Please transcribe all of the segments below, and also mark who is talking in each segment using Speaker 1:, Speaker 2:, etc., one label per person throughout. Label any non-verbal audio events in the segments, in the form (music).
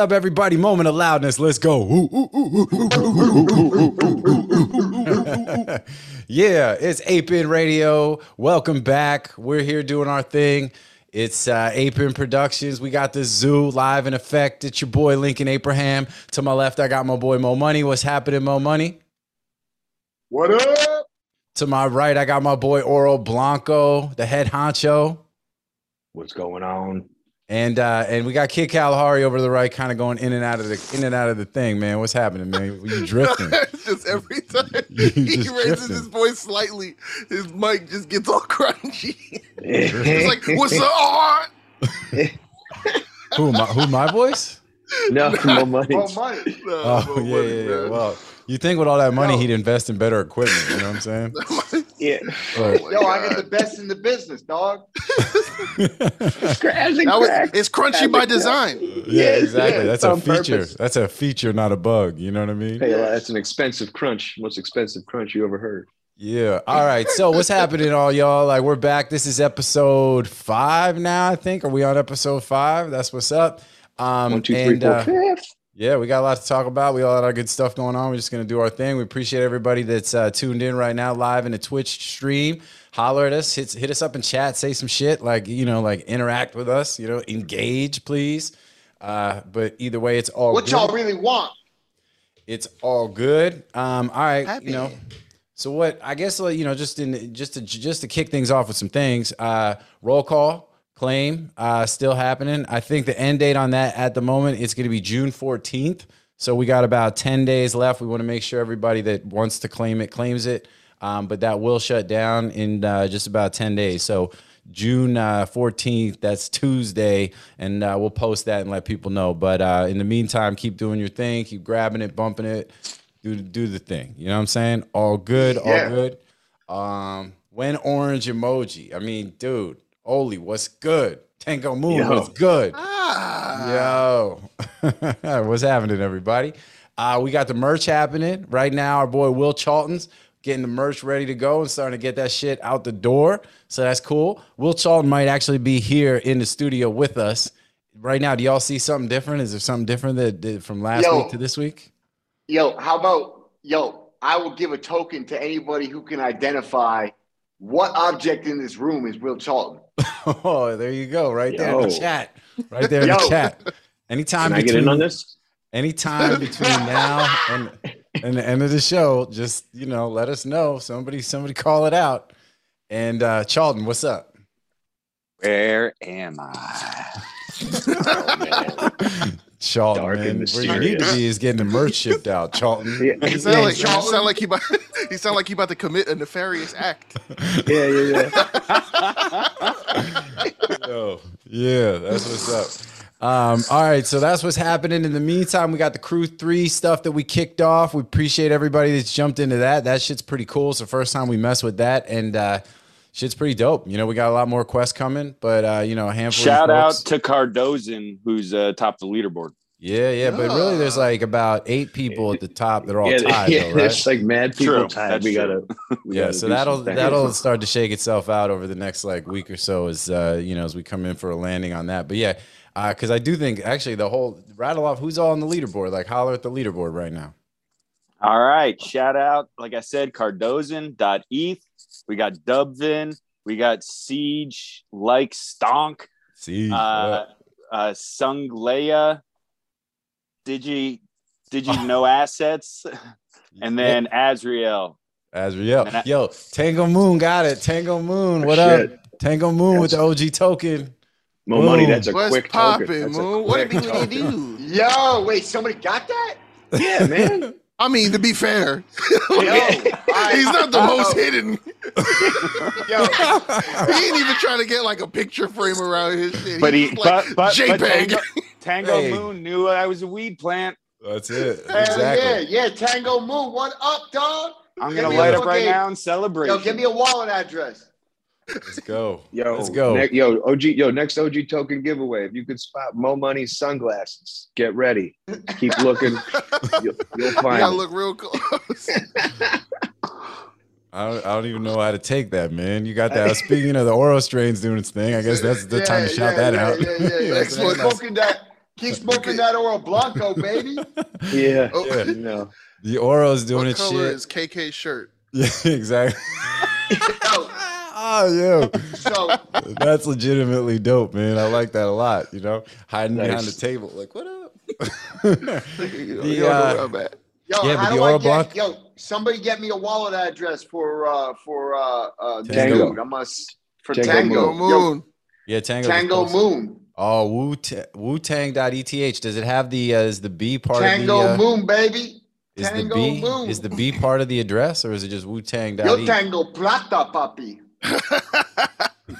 Speaker 1: up, everybody? Moment of loudness. Let's go. yeah, it's Ape In Radio. Welcome back. We're here doing our thing. It's uh, Ape In Productions. We got the zoo live in effect. It's your boy Lincoln Abraham. To my left, I got my boy Mo Money. What's happening, Mo Money?
Speaker 2: What up?
Speaker 1: To my right, I got my boy Oro Blanco, the head honcho.
Speaker 2: What's going on?
Speaker 1: And uh, and we got Kid Kalahari over to the right, kind of going in and out of the in and out of the thing, man. What's happening, man? You drifting? (laughs)
Speaker 3: just every time (laughs)
Speaker 1: You
Speaker 3: he raises
Speaker 1: drifting.
Speaker 3: his voice slightly, his mic just gets all (laughs) crunchy.
Speaker 2: It's
Speaker 3: It's like, what's up?
Speaker 1: who my who my voice?
Speaker 2: no, no money.
Speaker 4: Oh, money.
Speaker 3: No,
Speaker 1: Oh
Speaker 3: no
Speaker 1: yeah,
Speaker 3: wonder,
Speaker 1: yeah, yeah. Well, you think with all that money
Speaker 4: Yo.
Speaker 1: he'd invest in better equipment? You know what I'm saying? (laughs)
Speaker 2: Yeah.
Speaker 1: But-
Speaker 3: Oh my
Speaker 4: Yo, I got the best in the business, dog. (laughs)
Speaker 2: Crash and
Speaker 3: was,
Speaker 2: crack.
Speaker 3: it's crunchy by design.
Speaker 1: yeah, exactly. That's a feature.
Speaker 2: purpose.
Speaker 1: That's a feature, not a bug. You know what I mean?
Speaker 2: Hey, that's an expensive crunch. Most expensive crunch you ever heard.
Speaker 1: Yeah. All right. So what's happening, all y'all? Like we're back. This is episode five now. I think. Are we on episode five? That's what's up. Um,
Speaker 2: One, two, three,
Speaker 1: and,
Speaker 2: four,
Speaker 1: uh,
Speaker 2: fifth.
Speaker 1: Yeah, we got a lot to talk about. We got a lot of good stuff going on. We're just gonna do our thing. We appreciate everybody that's uh, tuned in right now, live in the Twitch stream. Holler at us, hit, hit us up in chat, say some shit, like you know, like interact with us. You know, engage, please. Uh, but either way, it's all
Speaker 4: What
Speaker 1: good.
Speaker 4: y'all really want?
Speaker 1: It's all good. Um, all right,
Speaker 3: Happy.
Speaker 1: you know. So what? I guess you know, just in just to just to kick things off with some things. Uh, roll call claim uh, still happening. I think the end date on that at the moment it's going to be June fourteenth. So we got about ten days left. We want to make sure everybody that wants to claim it claims it. Um, but that will shut down in uh, just about ten days. So June uh, fourteenth, that's Tuesday, and uh, we'll post that and let people know. But uh, in the meantime, keep doing your thing, keep grabbing it, bumping it, do do the thing. You know what I'm saying? All good, all
Speaker 4: Yeah.
Speaker 1: good. Um, when orange emoji. I mean, dude, Oli, what's good? Tango Moon,
Speaker 2: Yo.
Speaker 1: what's good?
Speaker 3: Ah,
Speaker 1: Yo, (laughs) what's happening, everybody? Uh, we got the merch happening right now. Our boy Will Charlton's getting the merch ready to go and starting to get that shit out the door. So that's cool. Will Charlton might actually be here in the studio with us right now. Do y'all see something different? Is there something different that, that from last
Speaker 4: Yo.
Speaker 1: week to this week?
Speaker 4: Yo, how about yo? I will give a token to anybody who can identify what object in this room is Will Charlton. (laughs)
Speaker 1: Oh, there you go, right there in the chat, right there in the chat. Anytime
Speaker 2: Can I get in on this?
Speaker 1: anytime between (laughs) now and and the end of the show, just you know, let us know. Somebody, somebody call it out. And uh Charlton, what's up?
Speaker 5: Where am I? (laughs)
Speaker 2: Oh, man.
Speaker 1: Charlton,
Speaker 2: Dark and
Speaker 1: man, where you need to be is getting the merch shipped out. (laughs) Charlton,
Speaker 2: Yeah,
Speaker 3: He sound
Speaker 2: yeah,
Speaker 3: like he sound like he about, (laughs) he sound like he about to commit a nefarious act. (laughs)
Speaker 2: yeah, yeah, yeah.
Speaker 1: Yo, yeah, that's what's up. Um, all right, so that's what's happening. In the meantime, we got the Crew Three stuff that we kicked off. We appreciate everybody that's jumped into that. That shit's pretty cool. It's the first time we mess with that, and uh, shit's pretty dope. You know, we got a lot more quests coming, but uh, you know, a handful.
Speaker 5: Shout
Speaker 1: of
Speaker 5: out
Speaker 1: folks-
Speaker 5: to Cardozan, who's uh, top the leaderboard.
Speaker 1: Yeah, yeah, but really, there's like about eight people at the top that are all
Speaker 2: yeah, (laughs)
Speaker 1: tied,
Speaker 2: yeah,
Speaker 1: though, right?
Speaker 2: there's like mad people
Speaker 5: True,
Speaker 2: tied.
Speaker 5: that's
Speaker 2: We gotta. (laughs) we
Speaker 1: yeah,
Speaker 2: gotta
Speaker 1: so that'll that'll start to shake itself out over the next like week or so as uh, you know as we come in for a landing on that. But yeah, because I do think actually the whole rattle off who's all on the leaderboard. Like holler at the leaderboard right now.
Speaker 5: All right. Shout out, like I said, Cardozan.eth. We got Dubvin. We got Siege, like Stonk,
Speaker 1: See,
Speaker 5: uh, uh, Sung Leia, Digi, Digi No Assets, (laughs) and then Azriel.
Speaker 1: Azriel,
Speaker 5: and I-
Speaker 1: yo, Tango Moon got it. Tango Moon, what
Speaker 2: Shit.
Speaker 1: up? Tango Moon with the OG token.
Speaker 2: More money. That's a
Speaker 3: What's
Speaker 2: quick token.
Speaker 3: popping,
Speaker 2: That's a
Speaker 3: Moon? What
Speaker 2: quick
Speaker 3: did you
Speaker 2: token.
Speaker 3: do?
Speaker 4: Yo, wait, somebody got that?
Speaker 2: Yeah, man. (laughs)
Speaker 3: I mean, to be fair, (laughs)
Speaker 4: Yo, I-
Speaker 3: he's not the
Speaker 4: I
Speaker 3: most
Speaker 4: know.
Speaker 3: hidden. (laughs)
Speaker 4: Yo,
Speaker 3: He ain't even trying to get like a picture frame around his shit.
Speaker 5: But he,
Speaker 3: He's
Speaker 5: but,
Speaker 3: like,
Speaker 5: but, but
Speaker 3: JPEG.
Speaker 5: Tango, (laughs) Tango
Speaker 1: Hey.
Speaker 5: Moon knew I was a weed plant.
Speaker 1: That's it.
Speaker 4: hell
Speaker 1: Exactly.
Speaker 4: yeah, yeah, Tango Moon, what up, dog?
Speaker 5: I'm
Speaker 4: Give
Speaker 5: gonna light up right
Speaker 4: fucking-
Speaker 5: now and celebrate.
Speaker 4: Yo, give me a wallet address.
Speaker 1: Let's go.
Speaker 2: Yo,
Speaker 1: Let's go.
Speaker 2: ne- yo, OG, yo, next OG token giveaway. If you could spot Mo Money sunglasses, get ready. Keep looking. (laughs) You'll, you'll
Speaker 3: You
Speaker 2: find.
Speaker 3: gotta
Speaker 2: it.
Speaker 3: look real close. (laughs)
Speaker 1: I don't, I don't even know how to take that, man. You got that. (laughs) Speaking of the Oro strains doing its thing, I guess that's the time to shout that
Speaker 4: yeah,
Speaker 1: out.
Speaker 4: Yeah, yeah, yeah.
Speaker 3: Next one.
Speaker 4: Smoking that Keep smoking that Oro Blanco, baby.
Speaker 2: Yeah.
Speaker 3: Oh,
Speaker 1: Yeah.
Speaker 2: No.
Speaker 1: The Oro's doing
Speaker 3: what
Speaker 1: its
Speaker 3: color
Speaker 1: shit.
Speaker 3: is KK's shirt?
Speaker 1: Yeah, exactly.
Speaker 4: Yo,
Speaker 1: oh, yeah.
Speaker 4: so
Speaker 1: That's legitimately dope, man. I like that a lot. You know, hiding behind the table, like, what up? (laughs)
Speaker 3: You
Speaker 1: The, uh,
Speaker 3: know where I'm at.
Speaker 4: Yo,
Speaker 1: Yeah, but
Speaker 4: how
Speaker 1: the
Speaker 4: do I
Speaker 1: Oro
Speaker 4: get?
Speaker 1: Blanc-
Speaker 4: Yo, somebody get me a wallet address for uh for uh uh
Speaker 1: Tango.
Speaker 4: dude. I must for
Speaker 2: Tango
Speaker 4: Tango.
Speaker 3: Moon.
Speaker 4: Yo,
Speaker 1: yeah, Tango.
Speaker 4: Tango Moon.
Speaker 1: Oh, Wu Wu Tang.eth. Does it have the uh, is the B part
Speaker 4: Tango
Speaker 1: of the uh,
Speaker 4: Moon, baby.
Speaker 1: is the
Speaker 4: Tango
Speaker 1: B
Speaker 4: Moon.
Speaker 1: is the B part of the address or is it just Wu Tang
Speaker 4: Yo Tango Plata, papi.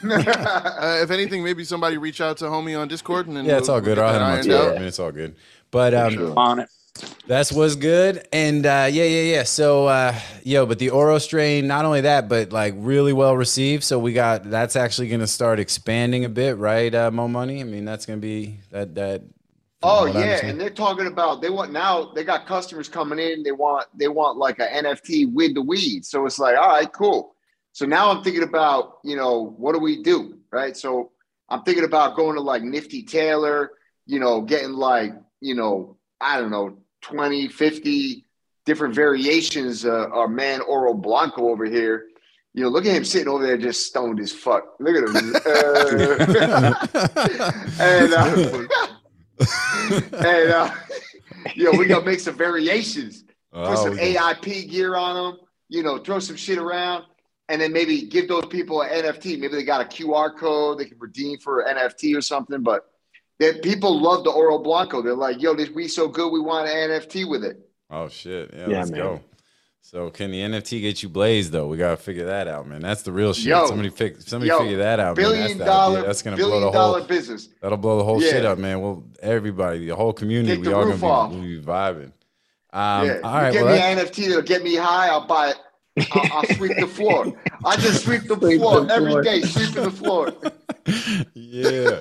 Speaker 3: Uh, if anything, maybe somebody reach out to homie on Discord and then
Speaker 1: Yeah, it's all good. I'll
Speaker 3: get
Speaker 1: hit him on Twitter. I mean, it's all good. But um,
Speaker 2: sure.
Speaker 5: On it.
Speaker 1: That's what's good. And uh, yeah, yeah, yeah. So, uh, yo, but the Oro strain, not only that, but like really well received. So we got that's actually going to start expanding a bit, right? Uh, Mo Money. I mean, that's going to be that that.
Speaker 4: Oh yeah, and they're talking about they want now they got customers coming in. They want they want like a NFT with the weed. So it's like, all right, cool. So now I'm thinking about you know what do we do, right? So I'm thinking about going to like Nifty Taylor, you know, getting like you know I don't know 20, 50 different variations uh, of man Oro Blanco over here. You know, look at him sitting over there just stoned as fuck. Look at him. Uh, (laughs) (laughs) and uh, (laughs) and uh, you know, we gonna make some variations. Put
Speaker 1: Oh,
Speaker 4: some AIP gear on them. You know, throw some shit around, and then maybe give those people an NFT. Maybe they got a QR code they can redeem for an NFT or something. But that people love the Oro Blanco. They're like, "Yo, this we so good, we want an NFT with it."
Speaker 1: Oh shit! Yeah,
Speaker 2: Yeah,
Speaker 1: let's
Speaker 2: man.
Speaker 1: go. So can the NFT get you blazed though? We gotta figure that out, man. That's the real shit.
Speaker 4: Yo.
Speaker 1: somebody fig- somebody
Speaker 4: Yo,
Speaker 1: figure that out. man. That's the
Speaker 4: dollar.
Speaker 1: That's gonna blow the whole.
Speaker 4: business.
Speaker 1: That'll blow the whole
Speaker 4: Yeah.
Speaker 1: shit up, man. Well, everybody, the whole community,
Speaker 4: Take
Speaker 1: we all gonna be, we'll be vibing. Um,
Speaker 4: yeah,
Speaker 1: all
Speaker 4: You
Speaker 1: right,
Speaker 4: get
Speaker 1: well,
Speaker 4: me an NFT that'll get me high. I'll buy it. I'll, I'll sweep the floor. I just sweep the (laughs)
Speaker 2: Sweep
Speaker 4: floor
Speaker 2: the
Speaker 4: every
Speaker 2: floor.
Speaker 4: day, sweeping the floor.
Speaker 1: yeah.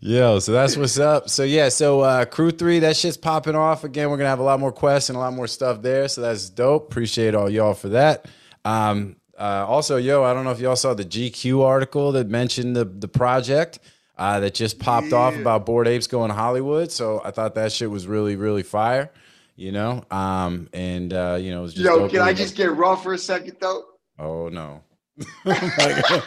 Speaker 1: Yo, so that's what's up. So yeah, so uh crew three, that shit's popping off. Again, we're gonna have a lot more quests and a lot more stuff there. So that's dope. Appreciate all y'all for that. Um uh also, yo, I don't know if y'all saw the GQ article that mentioned the the project uh that just popped off about Bored Apes going to Hollywood. So I thought that shit was really, really fire, you know. Um and uh, you know, it was just
Speaker 4: Yo, can I just get raw for a second though?
Speaker 1: Oh no. (laughs) (laughs)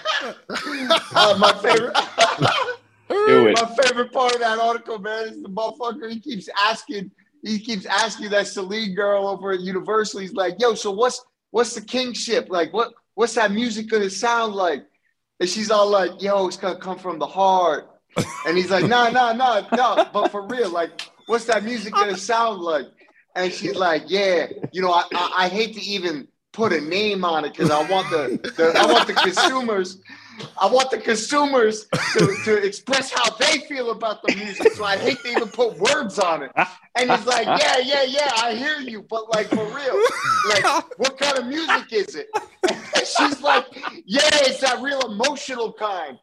Speaker 4: Uh, my favorite. (laughs)
Speaker 2: Do it.
Speaker 4: My favorite part of that article, man, is the motherfucker. He keeps asking, he keeps asking that Celine girl over at Universal. He's like, "Yo, so what's what's the kingship? Like, what what's that music gonna sound like?" And she's all like, "Yo, it's gonna come from the heart." And he's like, "No, no, no, no, but for real, like, what's that music gonna sound like?" And she's like, "Yeah, you know, I I, I hate to even put a name on it because I want the, the I want the consumers." I want the consumers to, to express how they feel about the music. So I hate to even put words on it. And he's like, Yeah, yeah, yeah, I hear you. But like for real, like what kind of music is it? (laughs) And she's like, Yeah, it's that real emotional kind.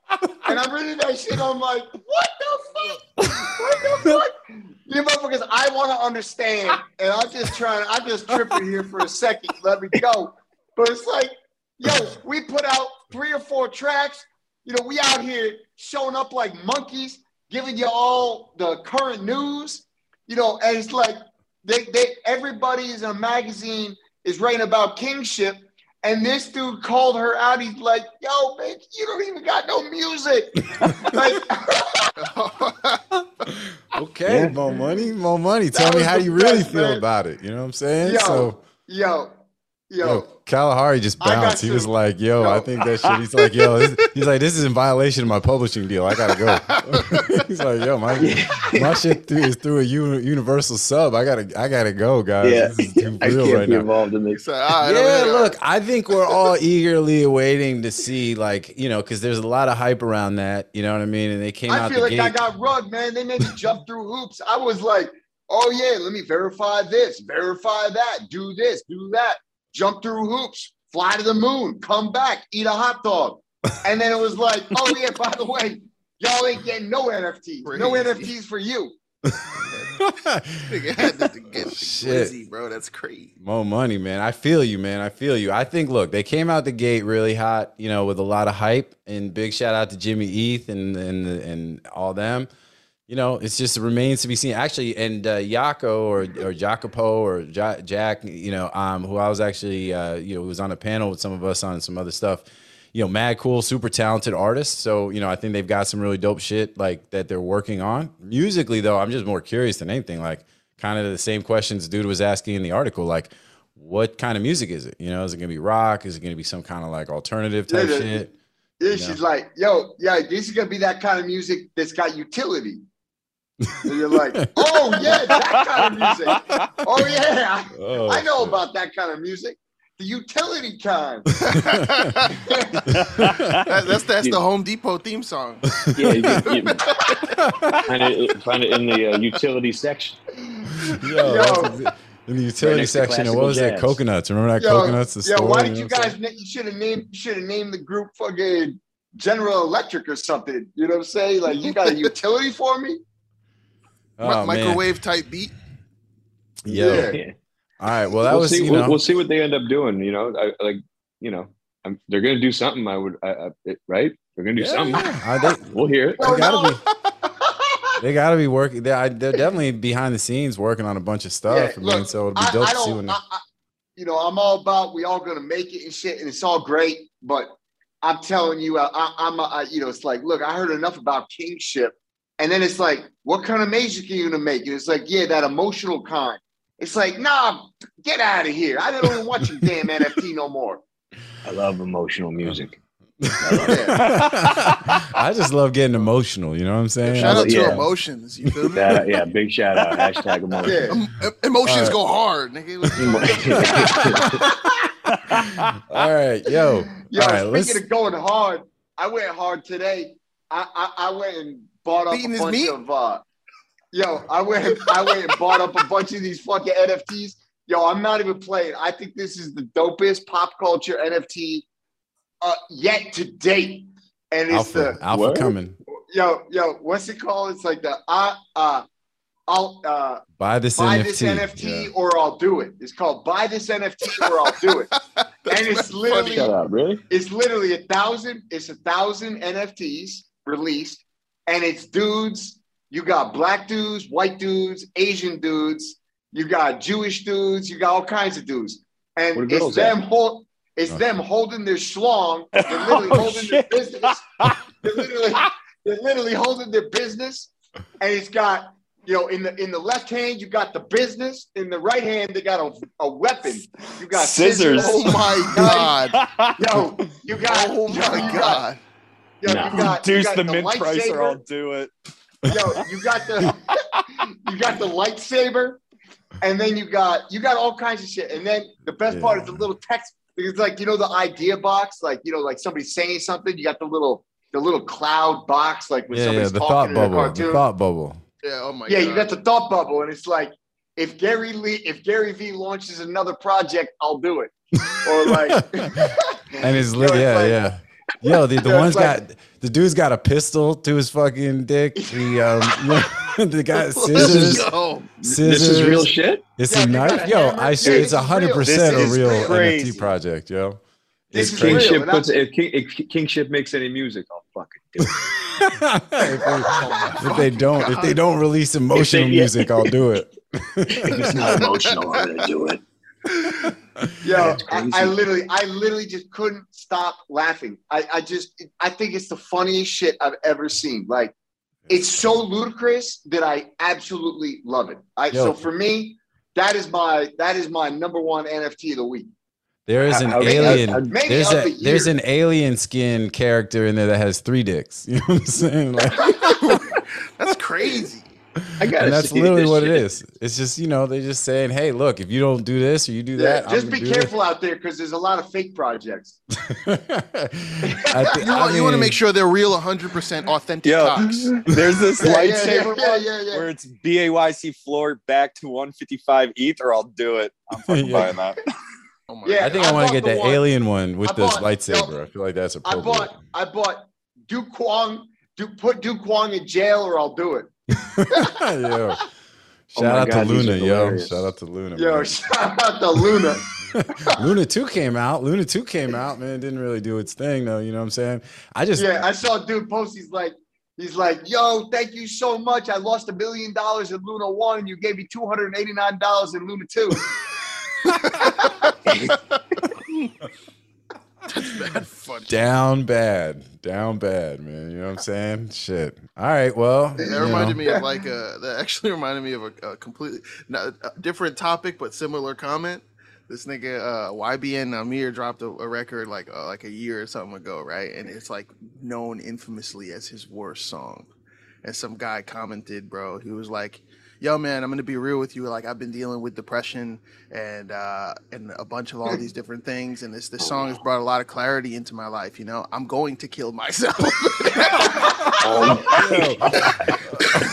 Speaker 4: And I'm reading that shit. I'm like, What the fuck? What the fuck? You motherfuckers, I want to understand. And I'm just trying, I'm just tripping here for a second. Let me go. But it's like, yo, we put out three or four tracks. You know, we out here showing up like monkeys, giving you all the current news. You know, and it's like they, they everybody's in a magazine is writing about kingship. And this dude called her out. He's like, yo, bitch, you don't even got no music. like, (laughs)
Speaker 1: Okay,
Speaker 2: Yeah.
Speaker 1: more money, more money. Tell
Speaker 4: That
Speaker 1: me
Speaker 4: was
Speaker 1: how
Speaker 4: the
Speaker 1: you really
Speaker 4: best,
Speaker 1: feel about it. You know what I'm saying?
Speaker 4: Yo,
Speaker 1: so
Speaker 4: yo, yo.
Speaker 1: Yo, Kalahari just bounced. He was like, "Yo,
Speaker 4: Yo.
Speaker 1: I think that shit." He's like, "Yo," this, he's like, "This is in violation of my publishing deal. I gotta go." (laughs) he's like, "Yo, my my shit through, is through a universal sub. I gotta I gotta go, guys.
Speaker 2: Yeah.
Speaker 1: This is too (laughs)
Speaker 2: I can't
Speaker 1: right
Speaker 2: be
Speaker 1: now."
Speaker 2: involved in this.
Speaker 3: said, "All right,
Speaker 1: Yeah,
Speaker 3: I'm
Speaker 1: look, I think we're all eagerly awaiting to see, like, you know, because there's a lot of hype around that. You know what I mean? And they came
Speaker 4: I
Speaker 1: out I
Speaker 4: feel
Speaker 1: the
Speaker 4: like
Speaker 1: gate.
Speaker 4: I got rugged, man. They made me jump through hoops. I was like, oh yeah, let me verify this, verify that, do this, do that, jump through hoops, fly to the moon, come back, eat a hot dog. And then it was like, oh yeah, by the way, y'all ain't getting no NFTs. No NFTs for you.
Speaker 3: Nigga had to (laughs) get the
Speaker 1: Shit.
Speaker 3: glizzy, bro. That's crazy.
Speaker 1: More money, man. I feel you, man. I feel you. I think, look, they came out the gate really hot, you know, with a lot of hype. And big shout out to Jimmy Eath and and and all them. You know, it's just remains to be seen. Actually, and uh, Yako or or Jacopo or ja- Jack, you know, um, who I was actually, uh, you know, was on a panel with some of us on some other stuff. You know, mad cool, super talented artists. So you know, I think they've got some really dope shit like that they're working on. Musically, though, I'm just more curious than anything. Like, kind of the same questions dude was asking in the article. Like, what kind of music is it? You know, is it gonna be rock? Is it gonna be some kind of like alternative type
Speaker 4: Yeah,
Speaker 1: shit?
Speaker 4: Yeah,
Speaker 1: You
Speaker 4: she's
Speaker 1: know?
Speaker 4: like, yo, yeah, this is gonna be that kind of music that's got utility. And you're like, (laughs) oh yeah, that kind of music. Oh yeah,
Speaker 1: Oh,
Speaker 4: I know
Speaker 1: shit.
Speaker 4: about that kind of music. The utility kind. (laughs)
Speaker 3: That- that's that's the Home Depot theme song.
Speaker 2: Yeah, you you (laughs) find it find it in the uh, utility section.
Speaker 1: Yo,
Speaker 4: Yo.
Speaker 1: in the utility
Speaker 2: next to
Speaker 1: section, and what
Speaker 2: classical
Speaker 1: was that? Coconuts. Remember that
Speaker 4: Yo,
Speaker 1: coconuts? The
Speaker 4: yeah,
Speaker 1: store,
Speaker 4: why did you
Speaker 1: know what
Speaker 4: guys? Na- you should have named. You should have named the group fucking General Electric or something. You know what I'm saying? Like, you got a utility for me?
Speaker 1: Saying?
Speaker 3: Mi-
Speaker 1: Oh, man.
Speaker 3: microwave type beat.
Speaker 1: Yo.
Speaker 4: Yeah.
Speaker 2: Yeah.
Speaker 1: All right. Well, that
Speaker 2: we'll
Speaker 1: was
Speaker 2: see.
Speaker 1: you
Speaker 2: we'll, we'll see what they end up doing. You know, I, like you know, I'm, they're gonna do something. I would, I, I, it- right? They're gonna do
Speaker 1: yeah,
Speaker 2: something.
Speaker 1: yeah.
Speaker 2: We'll hear it.
Speaker 4: They
Speaker 1: gotta
Speaker 4: no.
Speaker 1: they gotta be working. They, I, they're definitely behind the scenes working on a bunch of stuff.
Speaker 4: Yeah,
Speaker 1: I mean,
Speaker 4: look,
Speaker 1: so it'll be dope
Speaker 4: I
Speaker 1: to see when.
Speaker 4: I, I, you know, I'm all about we all gonna make it and shit, and it's all great. But I'm telling you, I, I, I'm, a, I, you know, it's like, look, I heard enough about kingship, and then it's like, what kind of music are you gonna make? And it's like, yeah, that emotional kind. It's like, nah, get out of here. I don't even watch your damn (laughs) NFT no more.
Speaker 2: I love emotional music. (laughs)
Speaker 1: I just love getting emotional. You know what I'm saying?
Speaker 3: Shout out to
Speaker 2: yeah.
Speaker 3: emotions. You feel me?
Speaker 2: That, yeah, big shout out. (laughs) Hashtag emotion.
Speaker 4: Yeah.
Speaker 3: Em- em- emotions
Speaker 1: Alright.
Speaker 3: go hard, nigga.
Speaker 1: All right, yo.
Speaker 4: Yo,
Speaker 1: All right,
Speaker 4: speaking
Speaker 1: let's-
Speaker 4: of going hard, I went hard today. I I, I went and bought up
Speaker 3: Beating
Speaker 4: a
Speaker 3: his
Speaker 4: bunch of uh yo, I went I went and bought up a bunch of these fucking NFTs. Yo, I'm not even playing. I think this is the dopest pop culture NFT uh yet to date. And it's
Speaker 1: Alpha,
Speaker 4: the
Speaker 1: Alpha
Speaker 2: Word?
Speaker 1: coming.
Speaker 4: yo, yo, what's it called? It's like the uh uh I'll uh
Speaker 1: Buy this
Speaker 4: buy
Speaker 1: NFT.
Speaker 4: this NFT
Speaker 1: Yeah.
Speaker 4: or I'll do it. It's called buy this NFT or I'll do it. (laughs) And it's literally-
Speaker 2: Shut up, really?
Speaker 4: it's literally a thousand it's a thousand nfts released and it's dudes. You got black dudes white dudes asian dudes. You got jewish dudes. You got all kinds of dudes. And
Speaker 2: the
Speaker 4: it's them hold it's
Speaker 1: Oh.
Speaker 4: them holding their schlong. They're (laughs) oh, literally
Speaker 5: Oh,
Speaker 4: holding their
Speaker 5: shit.
Speaker 4: business. (laughs) They're literally they're literally holding their business. And it's got you know in the in the left hand you got the business. In the right hand they got a, a weapon. You got
Speaker 5: Scissors.
Speaker 3: Oh my (laughs) god.
Speaker 4: yo you got
Speaker 3: Oh
Speaker 4: yo,
Speaker 3: my
Speaker 4: got
Speaker 3: god.
Speaker 4: Yo,
Speaker 2: Nah.
Speaker 4: you got, you
Speaker 5: Reduce
Speaker 4: got
Speaker 5: the
Speaker 4: the
Speaker 5: mint price or I'll do it.
Speaker 4: Yo, you got the (laughs) you got the lightsaber, and then you got you got all kinds of shit. And then the best part is the little text. It's like you know the idea box, like you know, like somebody saying something. You got the little the little cloud box, like when
Speaker 1: Yeah, yeah,
Speaker 4: somebody's
Speaker 1: the
Speaker 4: talking
Speaker 1: thought
Speaker 4: in a
Speaker 1: bubble.
Speaker 4: cartoon.
Speaker 1: The thought bubble.
Speaker 3: Yeah, oh my
Speaker 4: yeah,
Speaker 3: god.
Speaker 4: you got the thought bubble, and it's like if Gary Lee, if Gary V launches another project, I'll do it. Or like, (laughs)
Speaker 1: And it's (laughs)
Speaker 4: Yo,
Speaker 1: lit.
Speaker 4: it's
Speaker 1: Yeah,
Speaker 4: like-
Speaker 1: yeah. Yo, the, the
Speaker 4: Yo,
Speaker 1: one's
Speaker 4: like-
Speaker 1: got the dude's got a pistol to his fucking dick. The um, the guy scissors.
Speaker 3: go.
Speaker 1: Scissors.
Speaker 2: This is real shit.
Speaker 1: It's
Speaker 4: Yeah,
Speaker 1: a knife. Yo,
Speaker 4: hammer.
Speaker 1: I
Speaker 4: Yeah,
Speaker 1: swear it's
Speaker 4: this
Speaker 1: hundred percent a real
Speaker 5: crazy.
Speaker 1: NFT project, yo.
Speaker 4: This
Speaker 1: It's
Speaker 4: is real.
Speaker 2: Kingship
Speaker 4: and
Speaker 2: puts if, King, if Kingship makes any music, I'll fucking do it. (laughs)
Speaker 1: if, they, if they don't, if they don't release emotional
Speaker 2: yeah.
Speaker 1: music, I'll do it. (laughs)
Speaker 2: if it's not emotional, I'm gonna do it. (laughs)
Speaker 4: Yo, I. I literally, I literally just couldn't stop laughing. I, I just, I think it's the funniest shit I've ever seen. Like, it's so ludicrous that I absolutely love it. I,
Speaker 1: Yo.
Speaker 4: so for me, that is my, that is my number one NFT of the week.
Speaker 1: There is an
Speaker 2: How- how-
Speaker 1: alien.
Speaker 2: how-
Speaker 4: Maybe
Speaker 1: there's
Speaker 4: of
Speaker 1: a
Speaker 4: the
Speaker 1: there's an alien skin character in there that has three dicks. (laughs) You know what I'm saying? Like, (laughs)
Speaker 3: That's crazy.
Speaker 2: I got
Speaker 1: and that's literally what it is. It's just you know they're just saying, hey, look, if you don't do this or you do
Speaker 4: Yeah,
Speaker 1: that,
Speaker 4: just
Speaker 1: I'm
Speaker 4: be
Speaker 1: gonna do
Speaker 4: careful out there because there's a lot of fake projects.
Speaker 1: this. (laughs) I thi- (laughs)
Speaker 3: You
Speaker 1: I
Speaker 3: want, you want to make sure they're real 100% authentic
Speaker 5: Yo.
Speaker 3: cocks. (laughs)
Speaker 5: There's this
Speaker 4: Yeah, yeah,
Speaker 5: lightsaber
Speaker 4: yeah, yeah, yeah.
Speaker 5: where it's BAYC floor back to 155 ETH, or I'll do it. I'm fucking buying that.
Speaker 3: Oh my
Speaker 4: Yeah,
Speaker 1: I think I,
Speaker 4: I
Speaker 1: want to get
Speaker 4: the
Speaker 1: the
Speaker 4: one-
Speaker 1: alien one with
Speaker 4: I
Speaker 1: this
Speaker 4: bought-
Speaker 1: lightsaber.
Speaker 4: no,
Speaker 1: I feel like that's
Speaker 4: I
Speaker 1: appropriate.
Speaker 4: bought, I bought Do Kwon, do put Do Kwon in jail or I'll do it.
Speaker 1: Yo. (laughs) Shout
Speaker 2: my
Speaker 1: out
Speaker 2: God,
Speaker 1: to Luna, yo. Shout out to Luna.
Speaker 4: Yo,
Speaker 1: man.
Speaker 4: shout out to Luna. (laughs)
Speaker 1: Luna 2 came out. Luna 2 came out, man. Didn't really do its thing though, you know what I'm saying? I just
Speaker 4: Yeah, I saw a dude post. He's like, He's like, yo, thank you so much. I lost a million dollars in Luna One, and you gave me two hundred and eighty nine dollars in Luna (laughs) Two.
Speaker 3: Bad funny.
Speaker 1: Down bad, down bad, man. You know what I'm saying? Shit. All right. Well,
Speaker 3: That reminded
Speaker 1: know.
Speaker 3: me of like a. That actually reminded me of a, a completely not, a different topic but similar comment. This nigga uh, YBN Nahmir dropped a, a record like uh, like a year or something ago, right? And it's like known infamously as his worst song. And some guy commented, bro, he was like, "Yo, man, I'm gonna be real with you. Like, I've been dealing with depression and uh, and a bunch of all these different things, and this this song has brought a lot of clarity into my life. You know, I'm going to kill myself." (laughs)
Speaker 1: oh,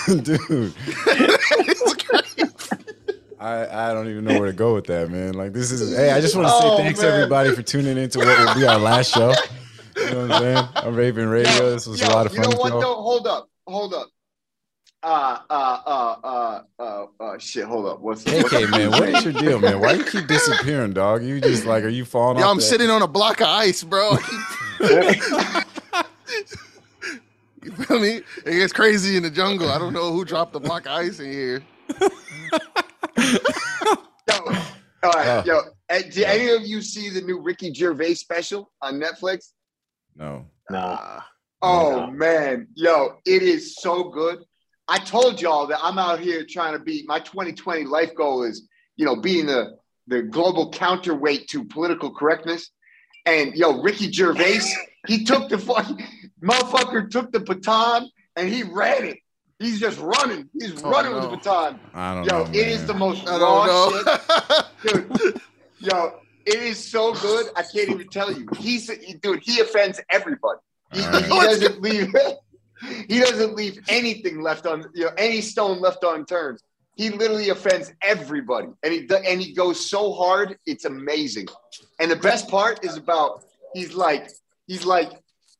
Speaker 1: (laughs) dude. I, I don't even know where to go with that, man. Like this is hey, I just want to say
Speaker 4: Oh,
Speaker 1: thanks
Speaker 4: man.
Speaker 1: everybody for tuning into what will be our last show. You know what I'm saying? I'm Raven Radio. This was a lot of fun.
Speaker 4: you know what?
Speaker 1: y'all.
Speaker 4: Though, hold up, hold up. Uh, uh, uh, uh, uh, uh, shit. Hold up. What's what's-
Speaker 1: AK man, what is your deal, man? Why you keep disappearing, dog? You just like, are you falling
Speaker 3: Yo,
Speaker 1: off?
Speaker 3: I'm
Speaker 1: the-
Speaker 3: sitting on a block of ice, bro. (laughs) (laughs) you feel me? It gets crazy in the jungle. I don't know who dropped the block of ice in here.
Speaker 4: Yo, all right,
Speaker 1: Uh.
Speaker 4: yo. eh, Did any of you see the new Ricky Gervais special on Netflix?
Speaker 1: No.
Speaker 5: No.
Speaker 3: Uh,
Speaker 4: Oh
Speaker 5: No.
Speaker 4: man, yo, it is so good. I told y'all that I'm out here trying to beat my 2020 life goal is, you know, being the the global counterweight to political correctness. And yo, Ricky Gervais, he took the fucking motherfucker took the baton and he ran it. He's just running. He's
Speaker 3: Oh,
Speaker 4: running with the baton.
Speaker 1: I don't
Speaker 4: Yo,
Speaker 1: know.
Speaker 4: it is the most
Speaker 3: I
Speaker 4: raw shit dude. Yo, it is so good. I can't even tell you. He's dude. He offends everybody. He,
Speaker 1: right.
Speaker 4: he doesn't leave. He doesn't leave anything left on you know any stone left unturned. He literally offends everybody, and he and he goes so hard. It's amazing. And the best part is about he's like he's like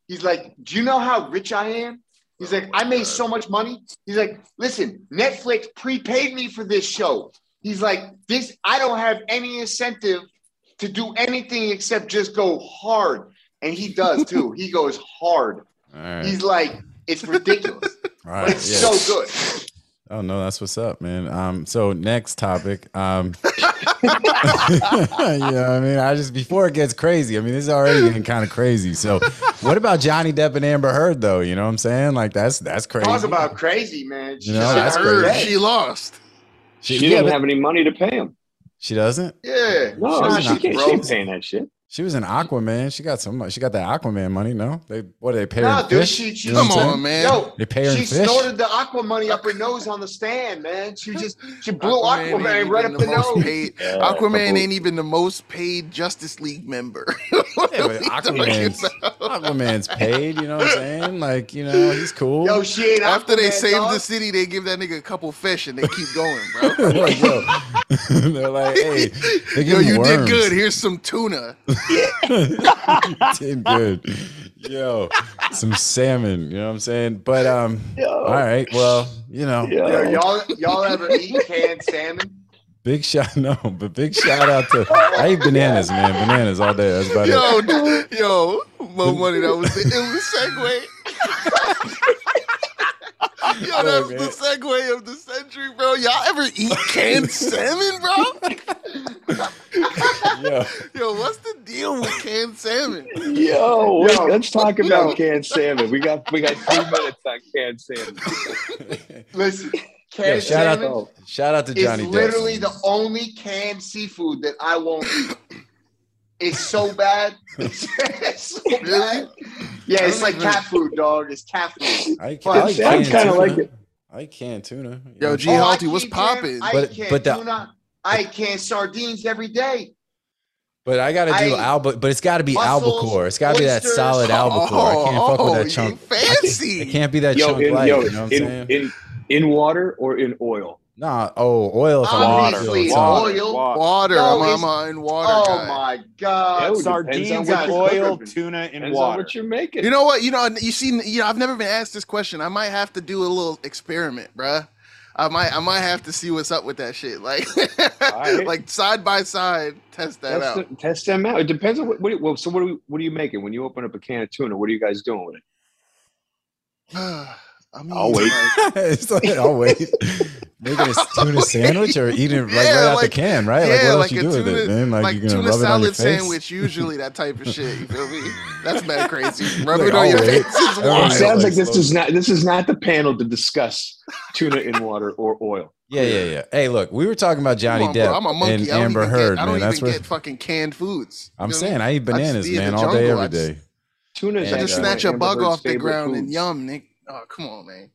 Speaker 4: he's like. Do you know how rich I am? He's like, I made so much money. He's like, listen, Netflix prepaid me for this show. He's like, this, I don't have any incentive to do anything except just go hard. And he does too. he goes hard.
Speaker 1: Right.
Speaker 4: He's like, it's ridiculous. (laughs)
Speaker 1: All
Speaker 4: but
Speaker 1: right.
Speaker 4: it's
Speaker 1: yeah.
Speaker 4: so good.
Speaker 1: Oh no, that's what's up, man. Um, so next topic. Um, (laughs) (laughs) yeah, I mean, I just before it gets crazy. I mean, this is already getting kind of crazy. So, what about Johnny Depp and Amber Heard, though? You know what I'm saying? Like that's that's crazy.
Speaker 4: Talk about crazy, man.
Speaker 1: You know, that's
Speaker 4: hurt.
Speaker 1: crazy.
Speaker 3: She lost.
Speaker 2: She,
Speaker 1: yeah,
Speaker 2: didn't
Speaker 1: but
Speaker 2: have any money to pay him.
Speaker 1: she doesn't.
Speaker 4: Yeah.
Speaker 2: No,
Speaker 1: She's
Speaker 2: she can't.
Speaker 1: broke.
Speaker 2: She ain't paying that shit.
Speaker 1: She was an Aquaman. She got some. She got that Aquaman money. No, they what? They pay her
Speaker 4: No, dude,
Speaker 1: fish.
Speaker 4: she, she
Speaker 1: You know
Speaker 3: Come on, man.
Speaker 4: Yo,
Speaker 1: They pay her
Speaker 4: she
Speaker 1: fish.
Speaker 4: snorted the aqua money up her nose on the stand, man. She just she blew
Speaker 3: Aquaman
Speaker 4: Aquaman, right up the,
Speaker 3: most
Speaker 4: nose.
Speaker 3: paid-
Speaker 5: Yeah,
Speaker 3: Aquaman ain't even the most paid Justice League member. (laughs)
Speaker 1: Yeah,
Speaker 3: are
Speaker 1: but
Speaker 3: we talking
Speaker 1: Aquaman's? Aquaman's paid. You know what I'm saying? Like you know, he's cool.
Speaker 4: Yo, she ain't
Speaker 3: After they save
Speaker 4: dog.
Speaker 3: the city, they give that nigga a couple fish and they keep going, bro. (laughs)
Speaker 1: like, yo, (laughs) they're like, hey, they
Speaker 3: Yo, you
Speaker 1: him
Speaker 3: did good. Here's some tuna. (laughs)
Speaker 1: did good. Yo, some salmon. You know what I'm saying? But um, all right. Well, you know,
Speaker 4: Yo, y'all, y'all ever eat canned salmon?
Speaker 1: big shout. (laughs) No, but big shout out to I eat bananas, man. Bananas all day. That's about it.
Speaker 3: Yo, d- yo, Mo Money, that was the it was segue. (laughs) yo, that was the segue of the century, bro. Y'all ever eat canned (laughs) salmon, bro?
Speaker 1: Yo,
Speaker 3: Yo, what's the deal with canned salmon?
Speaker 2: Yo,
Speaker 4: Yo.
Speaker 2: let's talk about canned salmon. We got we got three minutes on canned salmon. (laughs)
Speaker 4: Listen,
Speaker 1: yo,
Speaker 4: canned
Speaker 1: shout out,
Speaker 4: salmon
Speaker 1: shout out to Johnny
Speaker 4: is
Speaker 1: Depp.
Speaker 4: literally the only canned seafood that I won't eat. It's so bad. It's, (laughs) (laughs) it's so bad. Yeah, it's like cat food, dog. It's cat food.
Speaker 1: I,
Speaker 4: But
Speaker 1: I, like
Speaker 2: I
Speaker 1: canned
Speaker 2: kinda
Speaker 1: tuna.
Speaker 2: like it.
Speaker 1: I can tuna.
Speaker 3: Yo,
Speaker 1: know?
Speaker 3: G oh,
Speaker 4: I
Speaker 3: Halty, what's
Speaker 4: eat canned-
Speaker 3: poppin'?
Speaker 4: I
Speaker 1: But-
Speaker 4: eat canned
Speaker 1: but the-
Speaker 4: tuna. I eat canned sardines every day.
Speaker 1: But I gotta do
Speaker 4: I-
Speaker 1: alba. But it's got to be
Speaker 4: Mussels,
Speaker 1: albacore. It's got to be that solid albacore. I can't fuck with
Speaker 3: Oh,
Speaker 1: that chunk.
Speaker 3: Fancy.
Speaker 1: It can't be that
Speaker 2: Yo,
Speaker 1: chunk
Speaker 2: in,
Speaker 1: light.
Speaker 2: yo,
Speaker 1: you know what I'm
Speaker 2: in,
Speaker 1: saying?
Speaker 2: in in water or in oil.
Speaker 1: Nah, oh, oil. If I'm
Speaker 4: Obviously,
Speaker 1: it's on.
Speaker 4: oil.
Speaker 3: Water.
Speaker 4: No,
Speaker 3: I'm, I'm a in water
Speaker 4: Oh
Speaker 3: guy.
Speaker 4: my god!
Speaker 2: it
Speaker 5: Sardines
Speaker 2: on
Speaker 5: in
Speaker 2: what
Speaker 4: you're
Speaker 5: oil, tuna in
Speaker 2: Depends on
Speaker 5: water.
Speaker 2: what you're making.
Speaker 3: You know what? You know, you see, you know, I've never been asked this question. I might have to do a little experiment, bruh. I might, I might have to see what's up with that shit. (laughs) Like,
Speaker 2: right.
Speaker 3: like side by side, test that
Speaker 2: Test,
Speaker 3: out.
Speaker 2: them- test them out. It depends on what. what well, so what are, we, what are you making when you open up a can of tuna? What are you guys doing with it? (sighs)
Speaker 3: I mean,
Speaker 2: I'll wait.
Speaker 3: like, (laughs)
Speaker 1: like, I'll wait. (laughs) Making a (laughs) tuna oh, sandwich or eating it like
Speaker 3: Yeah,
Speaker 1: right out the can, right? like what else
Speaker 3: like
Speaker 1: you
Speaker 3: a
Speaker 1: do with
Speaker 3: tuna,
Speaker 1: it, man? Like,
Speaker 3: like
Speaker 1: you're gonna
Speaker 3: tuna
Speaker 1: rub it on your
Speaker 3: salad
Speaker 1: face.
Speaker 3: sandwich, usually that type of shit. You feel me? (laughs) That's mad crazy. Rub
Speaker 1: Like,
Speaker 3: it on your (laughs)
Speaker 1: I'll
Speaker 3: face.
Speaker 1: wait.
Speaker 3: is
Speaker 2: It
Speaker 3: wild.
Speaker 2: sounds like this
Speaker 1: slow-
Speaker 2: is not this is not the panel to discuss tuna in water or oil.
Speaker 1: Yeah, yeah, yeah. Hey, look, we were talking about Johnny
Speaker 3: on,
Speaker 1: Depp
Speaker 3: bro. I'm a monkey.
Speaker 1: and Amber Heard,
Speaker 3: get, I don't
Speaker 1: man. That's
Speaker 3: even
Speaker 1: what
Speaker 3: get fucking canned foods.
Speaker 1: I'm
Speaker 3: feel me?
Speaker 1: saying. I eat bananas,
Speaker 3: be
Speaker 1: man, all day,
Speaker 3: jungle.
Speaker 1: every
Speaker 3: I
Speaker 1: day.
Speaker 3: just-
Speaker 2: Tuna
Speaker 3: I just snatch a bug off the ground and
Speaker 2: foods.
Speaker 3: yum, Nick. Oh, come on, man.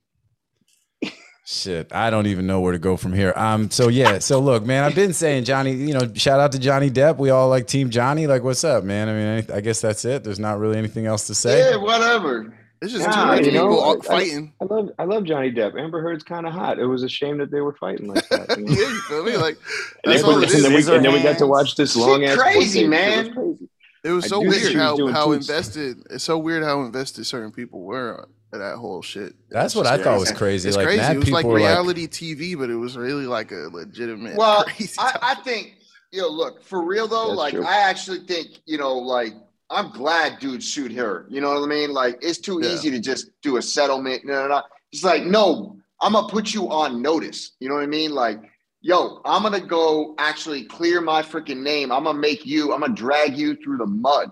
Speaker 1: Shit, I don't even know where to go from here. Um, so yeah, so look, man, I've been saying Johnny, you know, shout out to Johnny Depp. We all like Team Johnny. Like, what's up, man? I mean, I, I guess that's it. There's not really anything else to say.
Speaker 4: Yeah, whatever.
Speaker 3: It's just
Speaker 2: Nah,
Speaker 3: too many
Speaker 2: you know,
Speaker 3: people all
Speaker 2: I- I-
Speaker 3: fighting.
Speaker 2: I love I love Johnny Depp. Amber Heard's kind of hot. It was a shame that they were fighting like that. you (laughs) know?
Speaker 3: yeah, you feel me? Like
Speaker 2: And
Speaker 3: that's
Speaker 2: then-
Speaker 3: all it
Speaker 2: and then, we, and then we got to watch this
Speaker 4: Shit
Speaker 2: long ass
Speaker 4: crazy, man.
Speaker 2: Crazy.
Speaker 3: It was so weird how how invested. It's so weird how invested certain people were in that whole shit.
Speaker 1: That's
Speaker 3: It's
Speaker 1: what I thought was
Speaker 3: crazy.
Speaker 1: crazy.
Speaker 3: It's
Speaker 1: like,
Speaker 3: crazy.
Speaker 1: mad
Speaker 3: It was like
Speaker 1: were like,
Speaker 3: reality TV, but it was really like a legitimate.
Speaker 4: Well, (laughs)
Speaker 3: crazy
Speaker 4: I. I think, you know, look, for real though,
Speaker 2: That's
Speaker 4: like
Speaker 2: true.
Speaker 4: I actually think, you know, like I'm glad dude shoot her. You know what I mean? Like it's too
Speaker 3: Yeah.
Speaker 4: easy to just do a settlement. No, no, no. It's like, no, I'm gonna put you on notice. You know what I mean? Like, yo, I'm gonna go actually clear my freaking name. I'm gonna make you, I'm gonna drag you through the mud.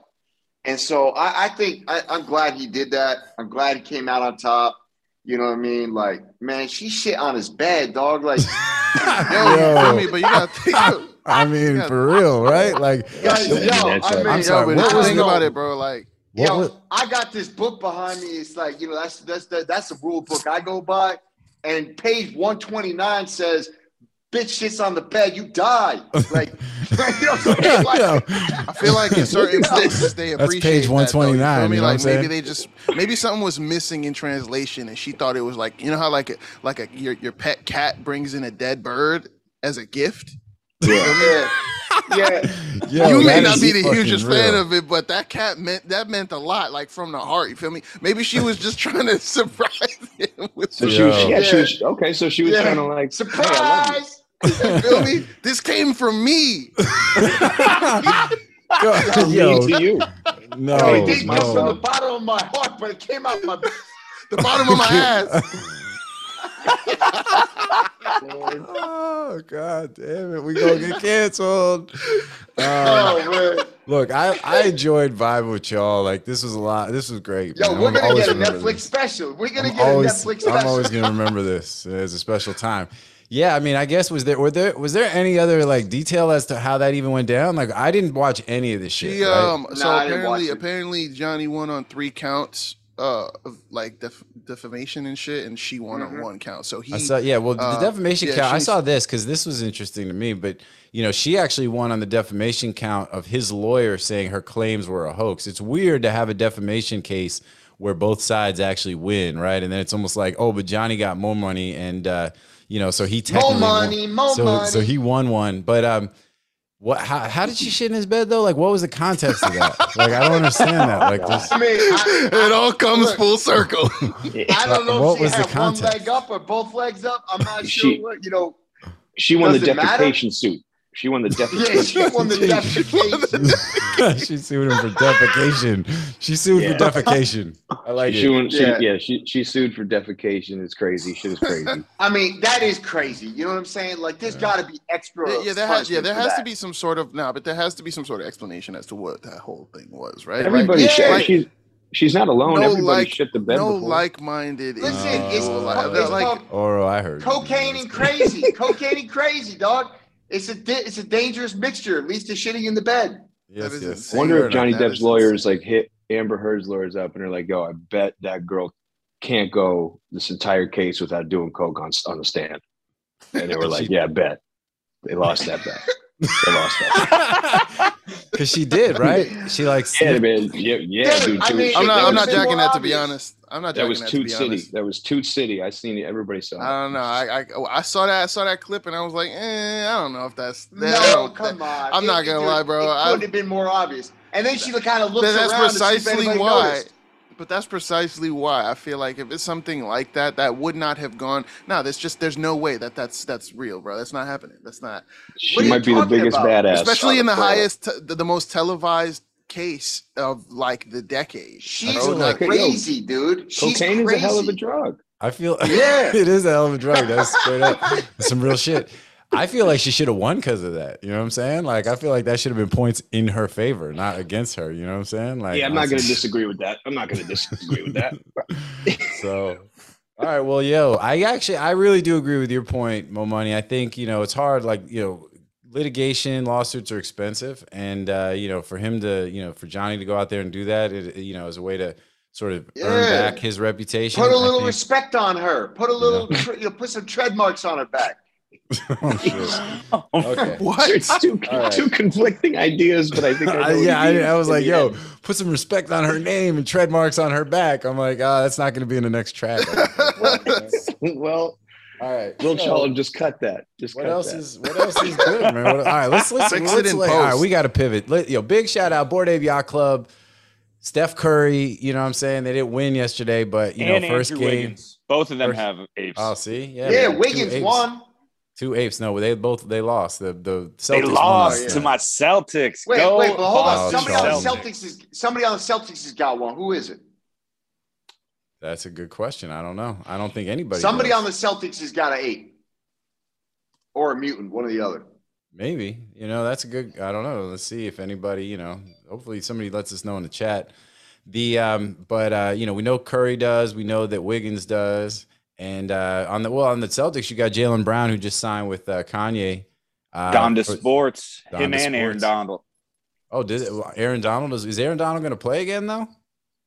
Speaker 4: And so I, I think I, I'm glad he did that. I'm glad he came out on top. You know what I mean? Like, man, she shit on his bed, dog. Like, (laughs)
Speaker 3: Yo, you
Speaker 1: Yo.
Speaker 3: feel me? But you gotta (laughs) think.
Speaker 1: I mean,
Speaker 3: Yeah.
Speaker 1: for real, right? Like,
Speaker 4: guys, yo,
Speaker 2: That's
Speaker 4: I mean,
Speaker 1: I'm
Speaker 3: Yo, but
Speaker 1: what
Speaker 3: just
Speaker 1: was
Speaker 3: think about it, bro. Like,
Speaker 4: you
Speaker 1: what
Speaker 4: know,
Speaker 1: was,
Speaker 4: I got this book behind me. It's like, you know, that's that's that, that's the rule book I go by. And page 129 says, bitch shits on the bed, you die. Like, (laughs) you know I'm? Like,
Speaker 1: Yo,
Speaker 3: I feel like in certain (laughs)
Speaker 4: Yeah.
Speaker 3: places they appreciate
Speaker 1: That's
Speaker 3: appreciate
Speaker 1: page 129,
Speaker 3: You feel me?
Speaker 1: you
Speaker 3: like maybe
Speaker 1: saying?
Speaker 3: they just maybe something was missing in translation, and she thought it was like you know how like a, like a your your pet cat brings in a dead bird as a gift.
Speaker 2: Yeah.
Speaker 4: yeah, yeah.
Speaker 1: yo,
Speaker 3: you may not be the
Speaker 1: fucking
Speaker 3: hugest fan of it, but that cat meant that meant a lot, like from the heart. You feel me? Maybe she was just (laughs) trying to surprise him with
Speaker 2: So she was,
Speaker 1: Yo.
Speaker 2: yeah, she was okay. So she was
Speaker 4: Yeah.
Speaker 2: kind of like, hey, I love you.
Speaker 4: Surprise!
Speaker 3: You feel me? This came from me.
Speaker 2: From
Speaker 1: Yo,
Speaker 2: me to you.
Speaker 1: no,
Speaker 4: Yo, it
Speaker 2: Oh,
Speaker 4: didn't come from the bottom of my heart, but it came out my (laughs)
Speaker 3: The bottom of my (laughs) ass.
Speaker 1: Oh God damn it, we gonna get canceled. Um, (laughs)
Speaker 4: Oh man.
Speaker 1: look, I I enjoyed vibing with y'all. Like this was a lot. This was great.
Speaker 4: Yo,
Speaker 1: man.
Speaker 4: we're
Speaker 1: I'm
Speaker 4: gonna
Speaker 1: always
Speaker 4: get a Netflix
Speaker 1: this.
Speaker 4: special. We're gonna
Speaker 1: I'm
Speaker 4: get
Speaker 1: always,
Speaker 4: a Netflix special.
Speaker 1: I'm always gonna remember this as a special time. Yeah, I mean, I guess was there were there was there any other like detail as to how that even went down? Like, I didn't watch any of this shit.
Speaker 3: She
Speaker 1: right?
Speaker 3: um so
Speaker 4: Nah, I didn't watch
Speaker 3: apparently apparently Johnny won on three counts uh of like def- defamation and shit and she won on
Speaker 4: Mhm.
Speaker 3: one count. So he
Speaker 1: I saw, yeah. Well, the
Speaker 3: uh,
Speaker 1: defamation
Speaker 3: yeah,
Speaker 1: count. I saw this because this was interesting to me. But you know, she actually won on the defamation count of his lawyer saying her claims were a hoax. It's weird to have a defamation case where both sides actually win, right? And then it's almost like, oh, but Johnny got more money, and uh, you know, so he
Speaker 4: more
Speaker 1: technically won-
Speaker 4: money, more
Speaker 1: so
Speaker 4: money.
Speaker 1: so he won one. But um, what? How, how did she shit in his bed though? Like, what was the context of that? like, I don't understand that. Like, just
Speaker 4: I mean, I,
Speaker 3: it all comes
Speaker 4: Look.
Speaker 3: full circle.
Speaker 4: I don't know
Speaker 1: What
Speaker 4: if she
Speaker 1: was the
Speaker 4: had one leg up or both legs up. I'm not
Speaker 2: She-
Speaker 4: sure what you know.
Speaker 2: She won the
Speaker 4: Does it matter?
Speaker 2: suit. She won the (laughs)
Speaker 4: Yeah,
Speaker 2: defecation. (laughs)
Speaker 4: she won the defecation.
Speaker 1: she sued him for defecation. She sued
Speaker 2: Yeah.
Speaker 1: for defecation. I like
Speaker 2: She
Speaker 1: it.
Speaker 2: won, she,
Speaker 4: Yeah.
Speaker 2: yeah. she she sued for defecation. It's crazy. Shit is crazy. (laughs)
Speaker 4: I mean, that is crazy. You know what I'm saying? Like, there's got to be extra.
Speaker 3: yeah, yeah, there has yeah, there
Speaker 4: for
Speaker 3: has to be some sort of nah, but there has to be some sort of explanation as to what that whole thing was, right? Like,
Speaker 2: Everybody,
Speaker 4: Yeah.
Speaker 2: shit.
Speaker 3: Like-
Speaker 2: she's she's not alone.
Speaker 3: No,
Speaker 2: Everybody
Speaker 3: like-
Speaker 2: shit the bed
Speaker 3: no
Speaker 2: before.
Speaker 3: like-minded.
Speaker 4: Listen,
Speaker 3: individual,
Speaker 4: it's,
Speaker 3: like,
Speaker 4: co- it's
Speaker 3: like-
Speaker 4: called
Speaker 1: Oro, I heard.
Speaker 4: cocaine and crazy. cocaine and crazy, dog. It's a di- it's a dangerous mixture. At least to shitting in the bed.
Speaker 1: Yes,
Speaker 3: That is
Speaker 1: yes.
Speaker 2: I wonder if Johnny Depp's lawyers
Speaker 3: insane.
Speaker 2: like hit Amber Heard's lawyers up and they're like, "Yo, I bet that girl can't go this entire case without doing coke on on the stand." And they were (laughs) like, "Yeah, I bet." They lost that bet. They lost that.
Speaker 1: Because (laughs) she did, right? She like
Speaker 2: Yeah, man. Yeah, yeah,
Speaker 4: Dude,
Speaker 2: dude.
Speaker 4: I
Speaker 2: Toot-
Speaker 4: mean,
Speaker 3: I'm not. I'm not jacking that to be honest. I'm not
Speaker 2: that was
Speaker 3: that
Speaker 2: Toot
Speaker 3: be
Speaker 2: City.
Speaker 3: honest.
Speaker 2: That was Toot City. I seen it. Everybody saw it.
Speaker 3: I don't know. I, I I saw that. I saw that clip and I was like, eh, I don't know if that's. I
Speaker 4: No,
Speaker 3: don't-
Speaker 4: come on.
Speaker 3: I'm not gonna
Speaker 4: dude,
Speaker 3: lie, bro.
Speaker 4: It
Speaker 3: I-
Speaker 4: could have been more obvious. And then she kind of looks
Speaker 3: That- that's
Speaker 4: around to see if
Speaker 3: precisely why.
Speaker 4: noticed.
Speaker 3: But that's precisely why I feel like if it's something like that, that would not have gone. No, there's just there's no way that that's that's real, bro. That's not happening. That's not.
Speaker 2: She
Speaker 4: you
Speaker 2: might be the biggest
Speaker 4: about?
Speaker 2: badass.
Speaker 3: Especially in the highest, te- the, the most televised case of like the decade.
Speaker 4: She's
Speaker 3: bro.
Speaker 2: like, yo,
Speaker 4: crazy, dude. She's
Speaker 2: Cocaine is a hell of a drug.
Speaker 1: I feel (laughs)
Speaker 4: Yeah.
Speaker 1: it is a hell of a drug. That's straight up (laughs) That's some real shit. I feel like she should have won because of that. You know what I'm saying? Like I feel like that should have been points in her favor, not against her. You know what I'm saying? Like
Speaker 2: yeah, I'm not going to disagree with that. I'm not going to disagree with that. (laughs)
Speaker 1: so all right well yo i actually i really do agree with your point mo money i think you know it's hard like you know litigation lawsuits are expensive and uh you know for him to you know for johnny to go out there and do that it, you know as a way to sort of earn back his reputation
Speaker 4: Put a little
Speaker 1: think-
Speaker 4: respect on her. Put a little, tre- you know, put some tread marks on her back. (laughs)
Speaker 1: oh, okay
Speaker 3: What?
Speaker 2: It's two,
Speaker 1: All right.
Speaker 2: two conflicting ideas, but I think I (laughs) know
Speaker 1: I,
Speaker 2: what
Speaker 1: yeah, I, I was like, "Yo,
Speaker 2: end.
Speaker 1: put some respect on her name and tread marks on her back." I'm like, "Ah, that's not going to be in the next track." (laughs)
Speaker 2: well,
Speaker 1: All right,
Speaker 2: Will
Speaker 1: so-
Speaker 2: Charlton just cut that. Just
Speaker 1: What
Speaker 2: cut
Speaker 1: else
Speaker 2: that.
Speaker 1: is what else is good, man? What, all right, let's let's,
Speaker 3: Fix
Speaker 1: let's
Speaker 3: it in
Speaker 1: lay- all right, we got to pivot. Let, yo, big shout out Bored Ape Yacht Club, Steph Curry. You know what I'm saying? They didn't win yesterday, but you know,
Speaker 5: and
Speaker 1: first
Speaker 5: Andrew
Speaker 1: game.
Speaker 5: Wiggins. Both of them
Speaker 1: First-
Speaker 5: have apes.
Speaker 1: Oh, see, yeah,
Speaker 4: Yeah,
Speaker 1: man,
Speaker 4: Wiggins
Speaker 1: apes.
Speaker 4: won.
Speaker 1: Two apes. No, they both they lost. The the Celtics
Speaker 5: they
Speaker 1: won
Speaker 5: lost
Speaker 1: last
Speaker 5: to my Celtics.
Speaker 4: Wait,
Speaker 5: Go
Speaker 4: wait, but hold on. Somebody on the
Speaker 1: Celtics.
Speaker 4: Celtics is somebody on the Celtics has got one. Who is it?
Speaker 1: That's a good question. I don't know. I don't think anybody.
Speaker 4: Somebody
Speaker 1: does.
Speaker 4: on the Celtics has got an eight or a mutant, one or the other.
Speaker 1: Maybe. You know, that's a good I don't know. Let's see if anybody, you know, hopefully somebody lets us know in the chat. The um but uh you know, we know Curry does, we know that Wiggins does. And uh on the well on the Celtics you got Jaylen Brown who just signed with uh Kanye. Uh,
Speaker 5: Donda
Speaker 1: for-
Speaker 5: Sports. Him
Speaker 1: Donda
Speaker 5: and Aaron Donald.
Speaker 1: Oh, did it, Aaron Donald is, is Aaron Donald gonna play again though?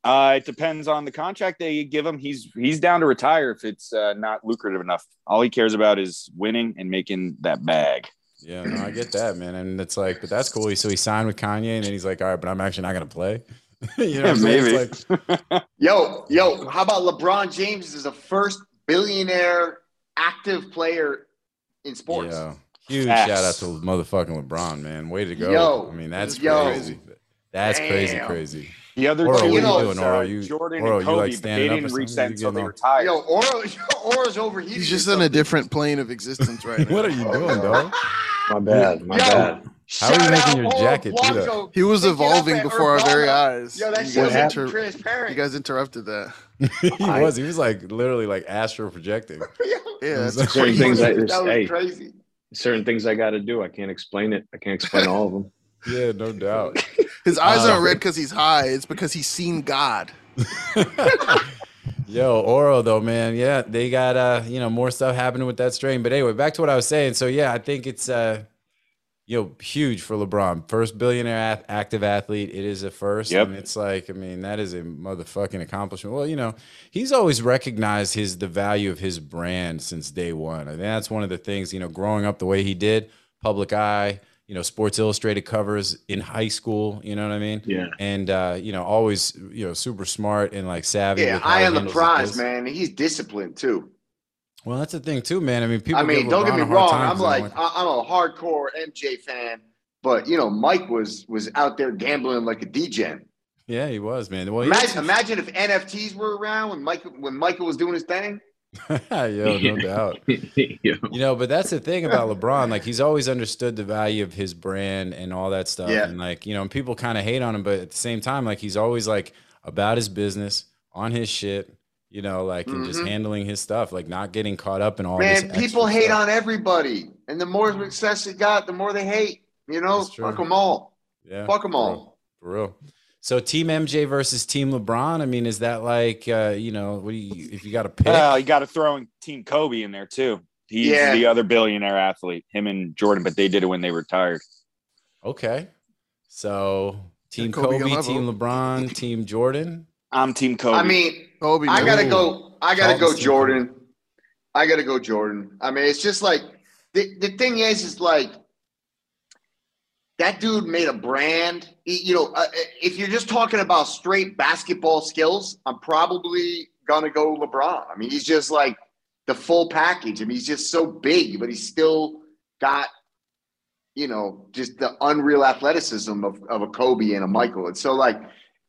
Speaker 5: Uh, it depends on the contract they give him. He's he's down to retire if it's uh, not lucrative enough. All he cares about is winning and making that bag.
Speaker 1: Yeah, no, I get that, man. And it's like, but that's cool. So he signed with Kanye and then he's like, all right, but I'm actually not gonna play. (laughs) you know, what I'm saying? It's like, (laughs)
Speaker 4: Yo, yo, how about LeBron James is the first billionaire active player in sports?
Speaker 1: Yeah. Huge
Speaker 5: Facts.
Speaker 1: shout out to motherfucking LeBron, man. Way to go.
Speaker 4: Yo.
Speaker 1: I mean, that's
Speaker 4: Yo.
Speaker 1: crazy. That's crazy, crazy.
Speaker 5: The other
Speaker 1: Oro,
Speaker 5: two,
Speaker 4: what you
Speaker 5: was,
Speaker 1: doing, Oro?
Speaker 5: uh,
Speaker 1: You-
Speaker 5: Jordan
Speaker 1: Oro,
Speaker 5: and
Speaker 1: you like
Speaker 5: Kobe, they
Speaker 1: up or
Speaker 5: didn't reach that
Speaker 1: You
Speaker 5: until they
Speaker 1: getting
Speaker 5: retired.
Speaker 4: Yo, Oro, (laughs) Oro's overheated.
Speaker 3: He's just
Speaker 4: or
Speaker 3: in a different plane of existence right now.
Speaker 1: What are you doing, dog? (laughs)
Speaker 2: My bad. My
Speaker 4: Yo,
Speaker 2: bad.
Speaker 1: How are you making your jacket do that?
Speaker 3: He was
Speaker 4: Pick it up
Speaker 3: evolving
Speaker 4: at
Speaker 3: before our very eyes.
Speaker 4: Yo, that
Speaker 3: you,
Speaker 4: shit was
Speaker 3: guys
Speaker 2: happened?
Speaker 3: inter-
Speaker 4: transparent.
Speaker 3: you guys interrupted that. (laughs)
Speaker 1: he was. He was like literally like astro projecting.
Speaker 3: Yeah, that's
Speaker 1: Certain
Speaker 3: crazy.
Speaker 2: things I-
Speaker 4: that was
Speaker 2: hey.
Speaker 4: crazy.
Speaker 2: Certain things I got to do. I can't explain it. I can't explain all of them.
Speaker 1: Yeah, no doubt. (laughs)
Speaker 3: His eyes
Speaker 1: Uh,
Speaker 3: aren't red because he's high. It's because he's seen God. (laughs)
Speaker 1: Yo, Oro though, man. Yeah, they got uh, you know, more stuff happening with that strain. But anyway, back to what I was saying. So yeah, I think it's uh you know, huge for LeBron. First billionaire ath- active athlete. It is a first.
Speaker 5: Yep.
Speaker 1: And it's like, I mean, that is a motherfucking accomplishment. Well, you know, he's always recognized his the value of his brand since day one. I think that's one of the things, you know, growing up the way he did, public eye, you know, Sports Illustrated covers in high school, you know what I mean?
Speaker 2: Yeah.
Speaker 1: And uh, you know, always, you know, super smart and like savvy.
Speaker 4: Yeah, eye on the prize, man. He's disciplined too.
Speaker 1: Well, that's the thing too, man. I mean, people.
Speaker 4: I mean, don't get me wrong. i'm like, I'm a hardcore MJ fan, but you know, Mike was was out there gambling like a DJ.
Speaker 1: yeah, he was, man. Well, he had
Speaker 4: Imagine, imagine if NFTs were around when Michael when Michael was doing his thing.
Speaker 1: Some- (laughs) yo, no (laughs) doubt. You know, but that's the thing about LeBron. Like, he's always understood the value of his brand and all that stuff.
Speaker 4: Yeah.
Speaker 1: And like, you know, people kind of hate on him, but at the same time, like, he's always like about his business, on his shit. You know, like, and just
Speaker 4: Mhm.
Speaker 1: handling his stuff, like not getting caught up in all this.
Speaker 4: Man,
Speaker 1: extra
Speaker 4: people hate
Speaker 1: stuff.
Speaker 4: on everybody, and the more success you got, the more they hate. You know, fuck them all.
Speaker 1: Yeah,
Speaker 4: Fuck them
Speaker 1: for real.
Speaker 4: all.
Speaker 1: For real. So Team MJ versus Team LeBron. I mean, is that like uh, you know, what do you if you got to pick?
Speaker 5: Well, you got to throw in Team Kobe in there too. He's
Speaker 4: Yeah.
Speaker 5: the other billionaire athlete. Him and Jordan, but they did it when they retired.
Speaker 1: Okay. So Team
Speaker 3: Kobe
Speaker 1: Kobe. Team LeBron, (laughs) Team Jordan.
Speaker 5: I'm Team Kobe.
Speaker 4: I mean,
Speaker 3: Kobe,
Speaker 4: I gotta go. I gotta go,
Speaker 1: Charlton's too
Speaker 4: Jordan. I gotta go, Jordan. I mean, it's just like the, the thing is, is like that dude made a brand. You know, uh, if you're just talking about straight basketball skills, I'm probably gonna go LeBron. I mean, he's just like the full package. I mean, he's just so big, but he's still got, you know, just the unreal athleticism of, of a Kobe and a Michael. And so, like,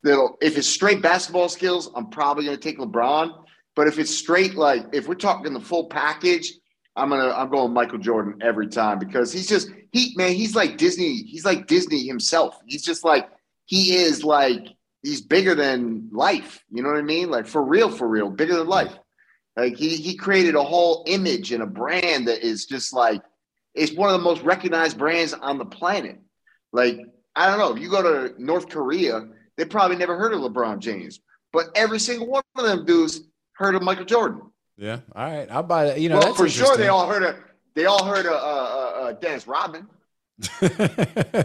Speaker 4: if it's straight basketball skills, I'm probably gonna take LeBron. But if it's straight, like if we're talking the full package, I'm gonna I'm going Michael Jordan every time because he's just he man, he's like Disney, he's like Disney himself. He's just like he is like he's bigger than life. You know what I mean? Like for real, for real, bigger than life. Like he he created a whole image and a brand that is just like it's one of the most recognized brands on the planet. Like I don't know if you go to North Korea, they probably never heard of LeBron James, but every single one of them dudes heard of Michael Jordan.
Speaker 1: Yeah. All right. I'll buy that. You know,
Speaker 4: well,
Speaker 1: that's
Speaker 4: for sure they all heard a they all heard uh, uh, Dennis Rodman. (laughs)
Speaker 1: yeah,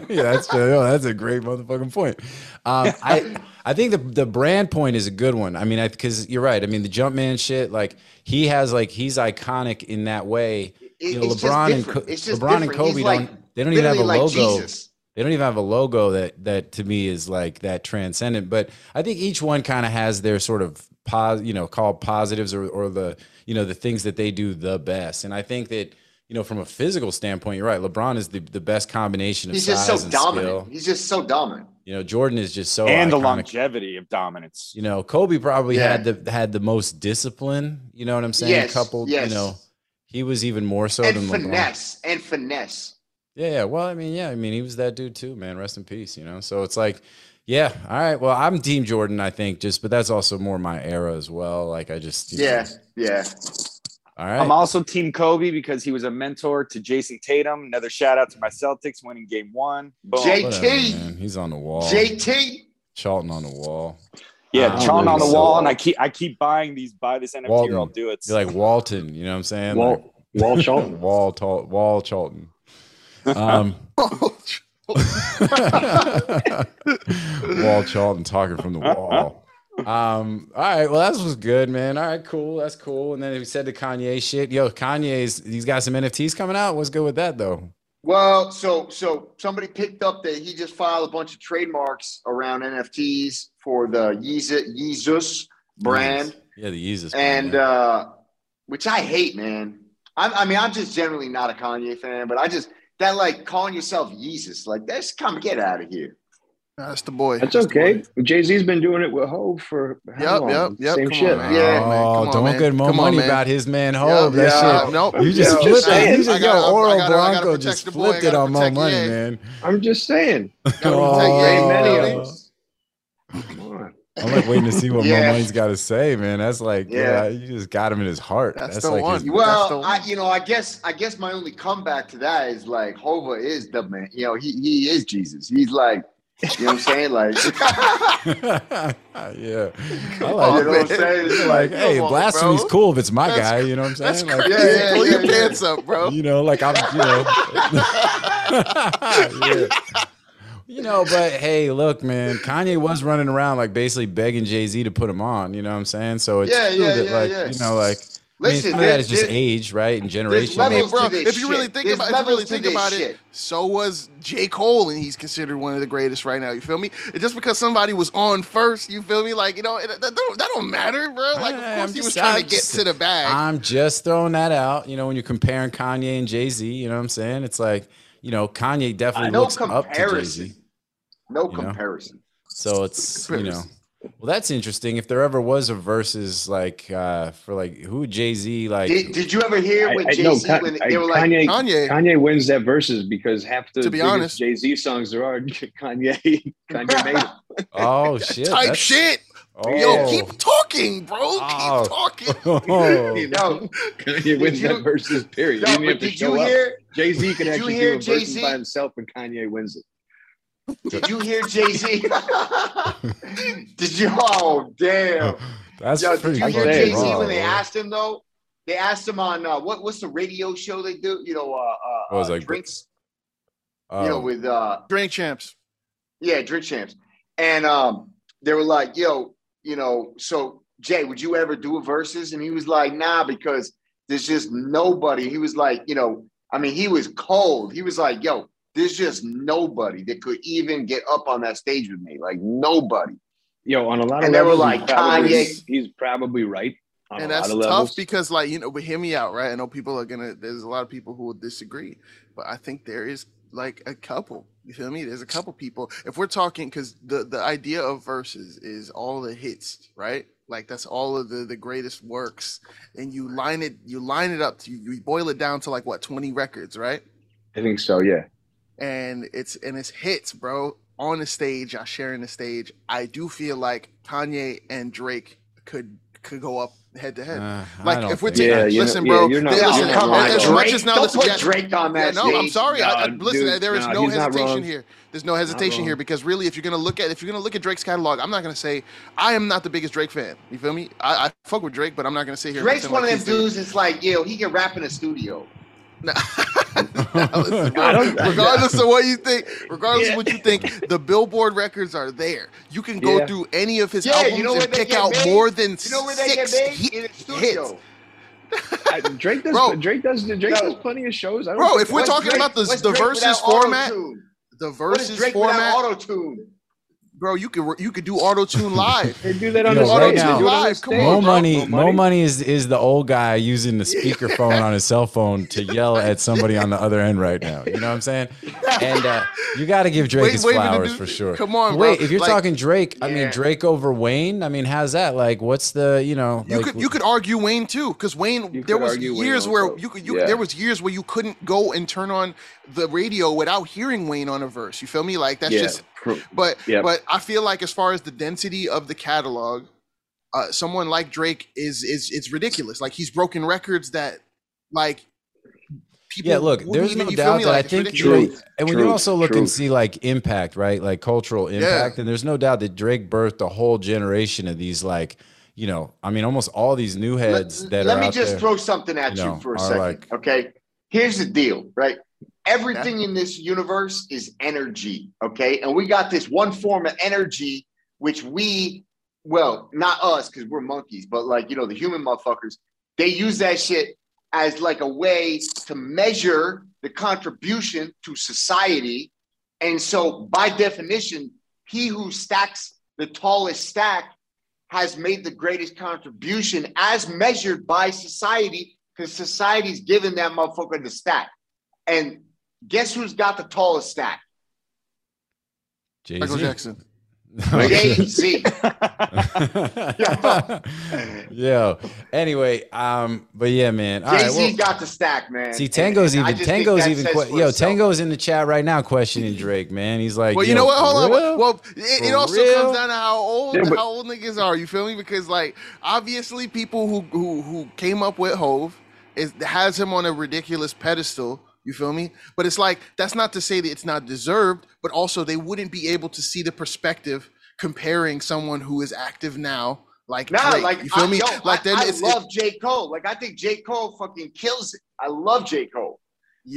Speaker 1: that's oh, that's a great motherfucking point. Um, (laughs) I I think the the brand point is a good one. I mean, I because you're right. I mean, the Jumpman shit, like he has like he's iconic in that way.
Speaker 4: It-
Speaker 1: You know,
Speaker 4: it's just
Speaker 1: LeBron and
Speaker 4: It's just
Speaker 1: LeBron and
Speaker 4: different. He's
Speaker 1: Kobe
Speaker 4: like
Speaker 1: don't they don't even have a
Speaker 4: like
Speaker 1: logo.
Speaker 4: Jesus.
Speaker 1: They don't even have a logo that that to me is like that transcendent. But I think each one kind of has their sort of pos, you know, called positives or or the you know the things that they do the best. And I think that you know from a physical standpoint, you're right. LeBron is the the best combination of
Speaker 4: He's
Speaker 1: size
Speaker 4: just so
Speaker 1: and
Speaker 4: dominant.
Speaker 1: skill.
Speaker 4: He's just so dominant.
Speaker 1: You know, Jordan is just so
Speaker 5: and the longevity of dominance.
Speaker 1: You know, Kobe probably
Speaker 4: Yeah.
Speaker 1: had the had the most discipline. You know what I'm saying?
Speaker 4: Yes,
Speaker 1: Coupled,
Speaker 4: yes.
Speaker 1: you know, he was even more so
Speaker 4: and
Speaker 1: than LeBron.
Speaker 4: finesse and finesse.
Speaker 1: Yeah, yeah. Well, I mean, yeah, I mean, he was that dude too, man. Rest in peace, you know. So it's like, yeah, all right. Well, I'm Team Jordan, I think, just but that's also more my era as well. Like I just, you know,
Speaker 4: Yeah, yeah.
Speaker 1: all right.
Speaker 5: I'm also Team Kobe because he was a mentor to Jayson Tatum. Another shout out to my Celtics winning game one. Boom.
Speaker 4: Jay-
Speaker 1: Whatever,
Speaker 4: JT.
Speaker 1: He's on the wall.
Speaker 4: JT.
Speaker 1: Charlton on the wall.
Speaker 5: yeah,
Speaker 1: Ah,
Speaker 5: Charlton on the
Speaker 1: really?
Speaker 5: wall,
Speaker 1: So-
Speaker 5: and I keep I keep buying these. Buy this NFT
Speaker 1: Walton.
Speaker 5: or I'll do it.
Speaker 1: You're like Walton, you know what I'm saying?
Speaker 2: Walt, Walt
Speaker 1: Like,
Speaker 2: Charlton.
Speaker 1: wall, tall, wall, Charlton. Um, (laughs) Wall Charlton talking from the wall. Um, all right, well, that was good, man. All right, cool. That's cool. And then we said the Kanye shit. Yo, Kanye's he's got some NFTs coming out. What's good with that though?
Speaker 4: Well, so so somebody picked up that he just filed a bunch of trademarks around NFTs for the Yeezus, Yeezus brand,
Speaker 1: Yeah, the Yeezus.
Speaker 4: and
Speaker 1: brand,
Speaker 4: uh, which I hate, man. I'm, I mean, I'm just generally not a Kanye fan, but I just that like calling yourself Yeezus, like that's come get out of here.
Speaker 3: That's the boy.
Speaker 2: That's
Speaker 3: That's
Speaker 2: okay. Jay Z's been doing it with Hov for how
Speaker 3: Yep, yep,
Speaker 2: long?
Speaker 3: yep.
Speaker 2: Same
Speaker 3: Come
Speaker 2: shit.
Speaker 3: on.
Speaker 4: Yeah.
Speaker 3: Come on, man.
Speaker 1: Oh,
Speaker 3: Come on,
Speaker 1: don't
Speaker 3: man.
Speaker 1: get more
Speaker 3: Come on,
Speaker 1: money
Speaker 3: man.
Speaker 1: about his man Hov.
Speaker 3: Yep,
Speaker 1: that
Speaker 3: yeah,
Speaker 1: shit.
Speaker 3: Nope.
Speaker 1: You just
Speaker 2: Yeah,
Speaker 1: flipped
Speaker 2: just
Speaker 1: it.
Speaker 2: saying.
Speaker 1: You just
Speaker 3: I
Speaker 1: yo,
Speaker 3: gotta- I
Speaker 1: Oro
Speaker 3: gotta- I
Speaker 1: Blanco just flipped it on more money, man.
Speaker 2: I'm just saying.
Speaker 1: Oh.
Speaker 3: protect Ye,
Speaker 2: Ain't many
Speaker 3: man.
Speaker 2: of them. Come on.
Speaker 1: I'm like waiting to see what (laughs)
Speaker 4: Yeah.
Speaker 1: Mo Money's got to say, man. That's like, yeah.
Speaker 4: Yeah.
Speaker 1: you just got him in his heart.
Speaker 3: That's
Speaker 1: That's,
Speaker 3: the
Speaker 1: like
Speaker 3: one.
Speaker 1: his-
Speaker 3: That's the
Speaker 4: Well,
Speaker 3: one.
Speaker 4: I you know, I guess I guess my only comeback to that is like Hova is the man. You know, he he is Jesus. He's like, you know what I'm saying? Like, (laughs) (laughs)
Speaker 1: yeah. I like
Speaker 4: you know what I'm saying? It's
Speaker 1: like,
Speaker 3: Come
Speaker 1: hey,
Speaker 3: on,
Speaker 1: blasphemy's
Speaker 3: bro.
Speaker 1: cool if it's my
Speaker 3: That's
Speaker 1: guy. You know what I'm
Speaker 3: That's
Speaker 1: saying? Like,
Speaker 3: crazy.
Speaker 4: Yeah, yeah,
Speaker 3: Pull your
Speaker 4: yeah, yeah.
Speaker 3: pants up, bro.
Speaker 1: you know, like I'm, you know, yeah. You know, but hey, look, man, Kanye was running around like basically begging Jay Z to put him on. You know what I'm saying? So it's
Speaker 4: Yeah,
Speaker 1: true
Speaker 4: yeah,
Speaker 1: that,
Speaker 4: yeah,
Speaker 1: like,
Speaker 4: yeah.
Speaker 1: you know, like. I mean,
Speaker 4: Listen,
Speaker 1: some of that
Speaker 4: there-
Speaker 1: is just age, right, and generation.
Speaker 3: I mean, bro, if you really think
Speaker 4: There's
Speaker 3: about, if you really think
Speaker 4: this
Speaker 3: about it, so was J. Cole, and he's considered one of the greatest right now. You feel me? And just because somebody was on first, you feel me? Like you know, it, that don't that don't matter, bro. Like
Speaker 1: Hey,
Speaker 3: of course
Speaker 1: I'm
Speaker 3: he was
Speaker 1: just-
Speaker 3: trying
Speaker 1: I'm
Speaker 3: to get
Speaker 1: just-
Speaker 3: to the bag.
Speaker 1: I'm just throwing that out. You know, when you're comparing Kanye and Jay Z, you know what I'm saying? It's like, you know, Kanye definitely
Speaker 4: No
Speaker 1: looks up to Jay
Speaker 4: comparison.
Speaker 1: Z.
Speaker 4: No
Speaker 1: You know?
Speaker 4: comparison.
Speaker 1: So it's you know, well, that's interesting. If there ever was a versus like uh for like who Jay Z like,
Speaker 4: Did, did you ever hear
Speaker 2: I,
Speaker 4: when Jay Z
Speaker 2: Ka-
Speaker 4: when
Speaker 2: I-
Speaker 4: they were like,
Speaker 2: Kanye,
Speaker 3: Kanye.
Speaker 2: Kanye wins that versus because half the
Speaker 3: To be honest.
Speaker 2: Jay Z songs there are (laughs) Kanye Kanye made. it.
Speaker 1: oh (laughs) shit,
Speaker 3: Type
Speaker 1: that's-
Speaker 3: shit.
Speaker 1: Oh.
Speaker 3: Yo, keep talking, bro.
Speaker 1: Oh.
Speaker 3: Keep talking. (laughs)
Speaker 1: Oh.
Speaker 2: You know, Kanye wins
Speaker 4: you-
Speaker 2: that versus. Period.
Speaker 4: Yo,
Speaker 2: you didn't
Speaker 4: but
Speaker 2: have to
Speaker 4: did
Speaker 2: show
Speaker 4: you hear?
Speaker 2: Jay Z can
Speaker 4: did you
Speaker 2: actually
Speaker 4: hear
Speaker 2: do a versus
Speaker 4: Jay-Z?
Speaker 2: by himself, and Kanye wins it.
Speaker 4: Did you hear Jay Z? (laughs) did you? Oh damn!
Speaker 1: That's
Speaker 4: Yo, did
Speaker 1: pretty
Speaker 4: you hear
Speaker 1: fucking
Speaker 4: Jay Z
Speaker 1: raw,
Speaker 4: when they
Speaker 1: bro.
Speaker 4: asked him though? They asked him on uh, what what's the radio show they do? You know, uh, uh,
Speaker 1: What was
Speaker 4: uh
Speaker 1: like,
Speaker 4: drinks.
Speaker 1: Oh.
Speaker 4: you know, with uh,
Speaker 3: Drink champs.
Speaker 4: yeah, drink champs, and um, they were like, "Yo, you know, so Jay, would you ever do a versus?" And he was like, "Nah, because there's just nobody." He was like, you know, I mean, he was cold. He was like, "Yo, there's just nobody that could even get up on that stage with me. Like nobody."
Speaker 2: Yo, on a lot of
Speaker 4: And they were
Speaker 2: levels,
Speaker 4: like,
Speaker 2: he's probably,
Speaker 4: Kanye-
Speaker 2: he's probably right. On
Speaker 3: and
Speaker 2: a
Speaker 3: that's
Speaker 2: lot of
Speaker 3: tough
Speaker 2: levels.
Speaker 3: because like you know but hear me out right i know people are gonna there's a lot of people who will disagree but i think there is like a couple you feel me there's a couple people if we're talking because the the idea of verses is all the hits right like that's all of the the greatest works and you line it you line it up to you boil it down to like what 20 records right
Speaker 2: I think so. Yeah.
Speaker 3: and it's and it's hits, bro. On the stage, y'all sharing the stage. I do feel like Kanye and Drake could could go up head to head.
Speaker 1: Uh,
Speaker 3: Like if we're
Speaker 1: think
Speaker 3: taking,
Speaker 2: Yeah, you know-
Speaker 3: listen,
Speaker 2: yeah,
Speaker 3: bro.
Speaker 2: you're not-
Speaker 3: listen,
Speaker 4: come
Speaker 3: as-
Speaker 4: on,
Speaker 3: as
Speaker 4: Drake.
Speaker 3: much as now,
Speaker 4: Don't
Speaker 3: listen,
Speaker 4: put Drake on
Speaker 3: yeah,
Speaker 4: that
Speaker 3: no, I'm
Speaker 4: stage.
Speaker 3: sorry. I, I, listen,
Speaker 2: dude,
Speaker 3: there is
Speaker 2: no,
Speaker 3: no hesitation here. There's no hesitation here because really, if you're gonna look at if you're gonna look at Drake's catalog, I'm not gonna say I am not the biggest Drake fan. You feel me? I, I fuck with Drake, but I'm not gonna sit here.
Speaker 4: Drake's
Speaker 3: pretend
Speaker 4: one of them dudes. It's like, yo, he can rap in a studio.
Speaker 3: Nah. (laughs) Nah, listen, bro,
Speaker 2: I don't-
Speaker 3: regardless of what you think, regardless
Speaker 2: Yeah.
Speaker 3: of what you think, the Billboard records are there. You can go
Speaker 2: Yeah.
Speaker 3: through any of his
Speaker 4: Yeah,
Speaker 3: albums
Speaker 4: you know
Speaker 3: and pick out
Speaker 4: made?
Speaker 3: more than
Speaker 4: You know where they get
Speaker 3: six hit-
Speaker 4: a studio.
Speaker 3: hits. (laughs)
Speaker 2: I- Drake does.
Speaker 3: Bro.
Speaker 2: Drake does. Drake
Speaker 4: Yo.
Speaker 2: does plenty of shows. I don't
Speaker 3: Bro, if we're talking
Speaker 4: Drake-
Speaker 3: about the, the versus format, the versus format,
Speaker 4: without auto tune?
Speaker 3: Bro, you could you could do auto tune (laughs) live.
Speaker 2: they do that on
Speaker 1: Yo,
Speaker 2: the
Speaker 1: right
Speaker 2: stage.
Speaker 1: now-
Speaker 2: They do it on the
Speaker 3: Live, come
Speaker 2: stage.
Speaker 3: on,
Speaker 1: Mo
Speaker 3: bro.
Speaker 1: money,
Speaker 2: Mo
Speaker 1: Mo money is is the old guy using the (laughs) speakerphone on his cell phone to yell at somebody on the other end right now. You know what I'm saying? And uh, you got to give Drake
Speaker 3: Wait,
Speaker 1: his
Speaker 3: wait
Speaker 1: flowers
Speaker 3: dude.
Speaker 1: for sure.
Speaker 3: Come on,
Speaker 1: Wait,
Speaker 3: bro.
Speaker 1: if you're
Speaker 3: Like-
Speaker 1: talking Drake, I mean
Speaker 4: Yeah.
Speaker 1: Drake over Wayne. I mean, how's that? Like, what's the you know?
Speaker 3: You
Speaker 1: like,
Speaker 3: could you could argue Wayne too, because Wayne
Speaker 2: You
Speaker 3: there was
Speaker 2: argue Wayne
Speaker 3: years where
Speaker 2: also.
Speaker 3: you could you
Speaker 2: Yeah.
Speaker 3: there was years where you couldn't go and turn on the radio without hearing Wayne on a verse. You feel me? Like that's
Speaker 2: Yeah,
Speaker 3: just
Speaker 2: pro-
Speaker 3: but
Speaker 2: Yep.
Speaker 3: but I feel like as far as the density of the catalog, uh, someone like Drake is is it's ridiculous. Like he's broken records that like people
Speaker 1: Yeah, look, there's no doubt that I
Speaker 3: Like, it's
Speaker 1: think
Speaker 3: ridiculous.
Speaker 1: you know, and when you also look and see like impact, right? Like cultural impact, and there's no doubt that Drake birthed a whole generation of these like, you know, I mean, almost all these new heads
Speaker 4: Let,
Speaker 1: that
Speaker 4: let
Speaker 1: are
Speaker 4: me
Speaker 1: out
Speaker 4: just
Speaker 1: there.
Speaker 4: throw something at
Speaker 1: you
Speaker 4: you, for a second.
Speaker 1: like-
Speaker 4: okay. Here's the deal, right? Everything in this universe is energy. Okay. And we got this one form of energy, which we, well, not us, because we're monkeys, but like, you know, the human motherfuckers, they use that shit as like a way to measure the contribution to society. And so, by definition, he who stacks the tallest stack has made the greatest contribution as measured by society because society's given that motherfucker the stack. And guess who's got the tallest stack?
Speaker 1: Jay-Z.
Speaker 3: Michael Jackson. (laughs)
Speaker 4: Jay Z. (laughs)
Speaker 1: Yo. Anyway, um, but yeah, man. All
Speaker 4: Jay
Speaker 1: right.
Speaker 4: Z
Speaker 1: Well,
Speaker 4: got the stack, man.
Speaker 1: see, Tango's
Speaker 4: and I
Speaker 1: even
Speaker 4: just
Speaker 1: Tango's even que- yo
Speaker 4: itself.
Speaker 1: Tango's in the chat right now questioning Drake, man. He's like,
Speaker 3: Well, you know what?
Speaker 1: for
Speaker 3: Hold
Speaker 1: real?
Speaker 3: on. Well, it, it also
Speaker 1: real?
Speaker 3: comes down to how old
Speaker 2: Yeah, but-
Speaker 3: how old niggas are. You feel me? Because like obviously people who who who came up with Hov is has him on a ridiculous pedestal. You feel me? But it's like that's not to say that it's not deserved, but also they wouldn't be able to see the perspective comparing someone who is active now, like
Speaker 4: Nah,
Speaker 3: Drake.
Speaker 4: like
Speaker 3: you feel
Speaker 4: I,
Speaker 3: me?
Speaker 4: yo,
Speaker 3: like
Speaker 4: I,
Speaker 3: then
Speaker 4: I
Speaker 3: it's it-
Speaker 4: love J Cole. Like I think J Cole fucking kills it. I love J Cole.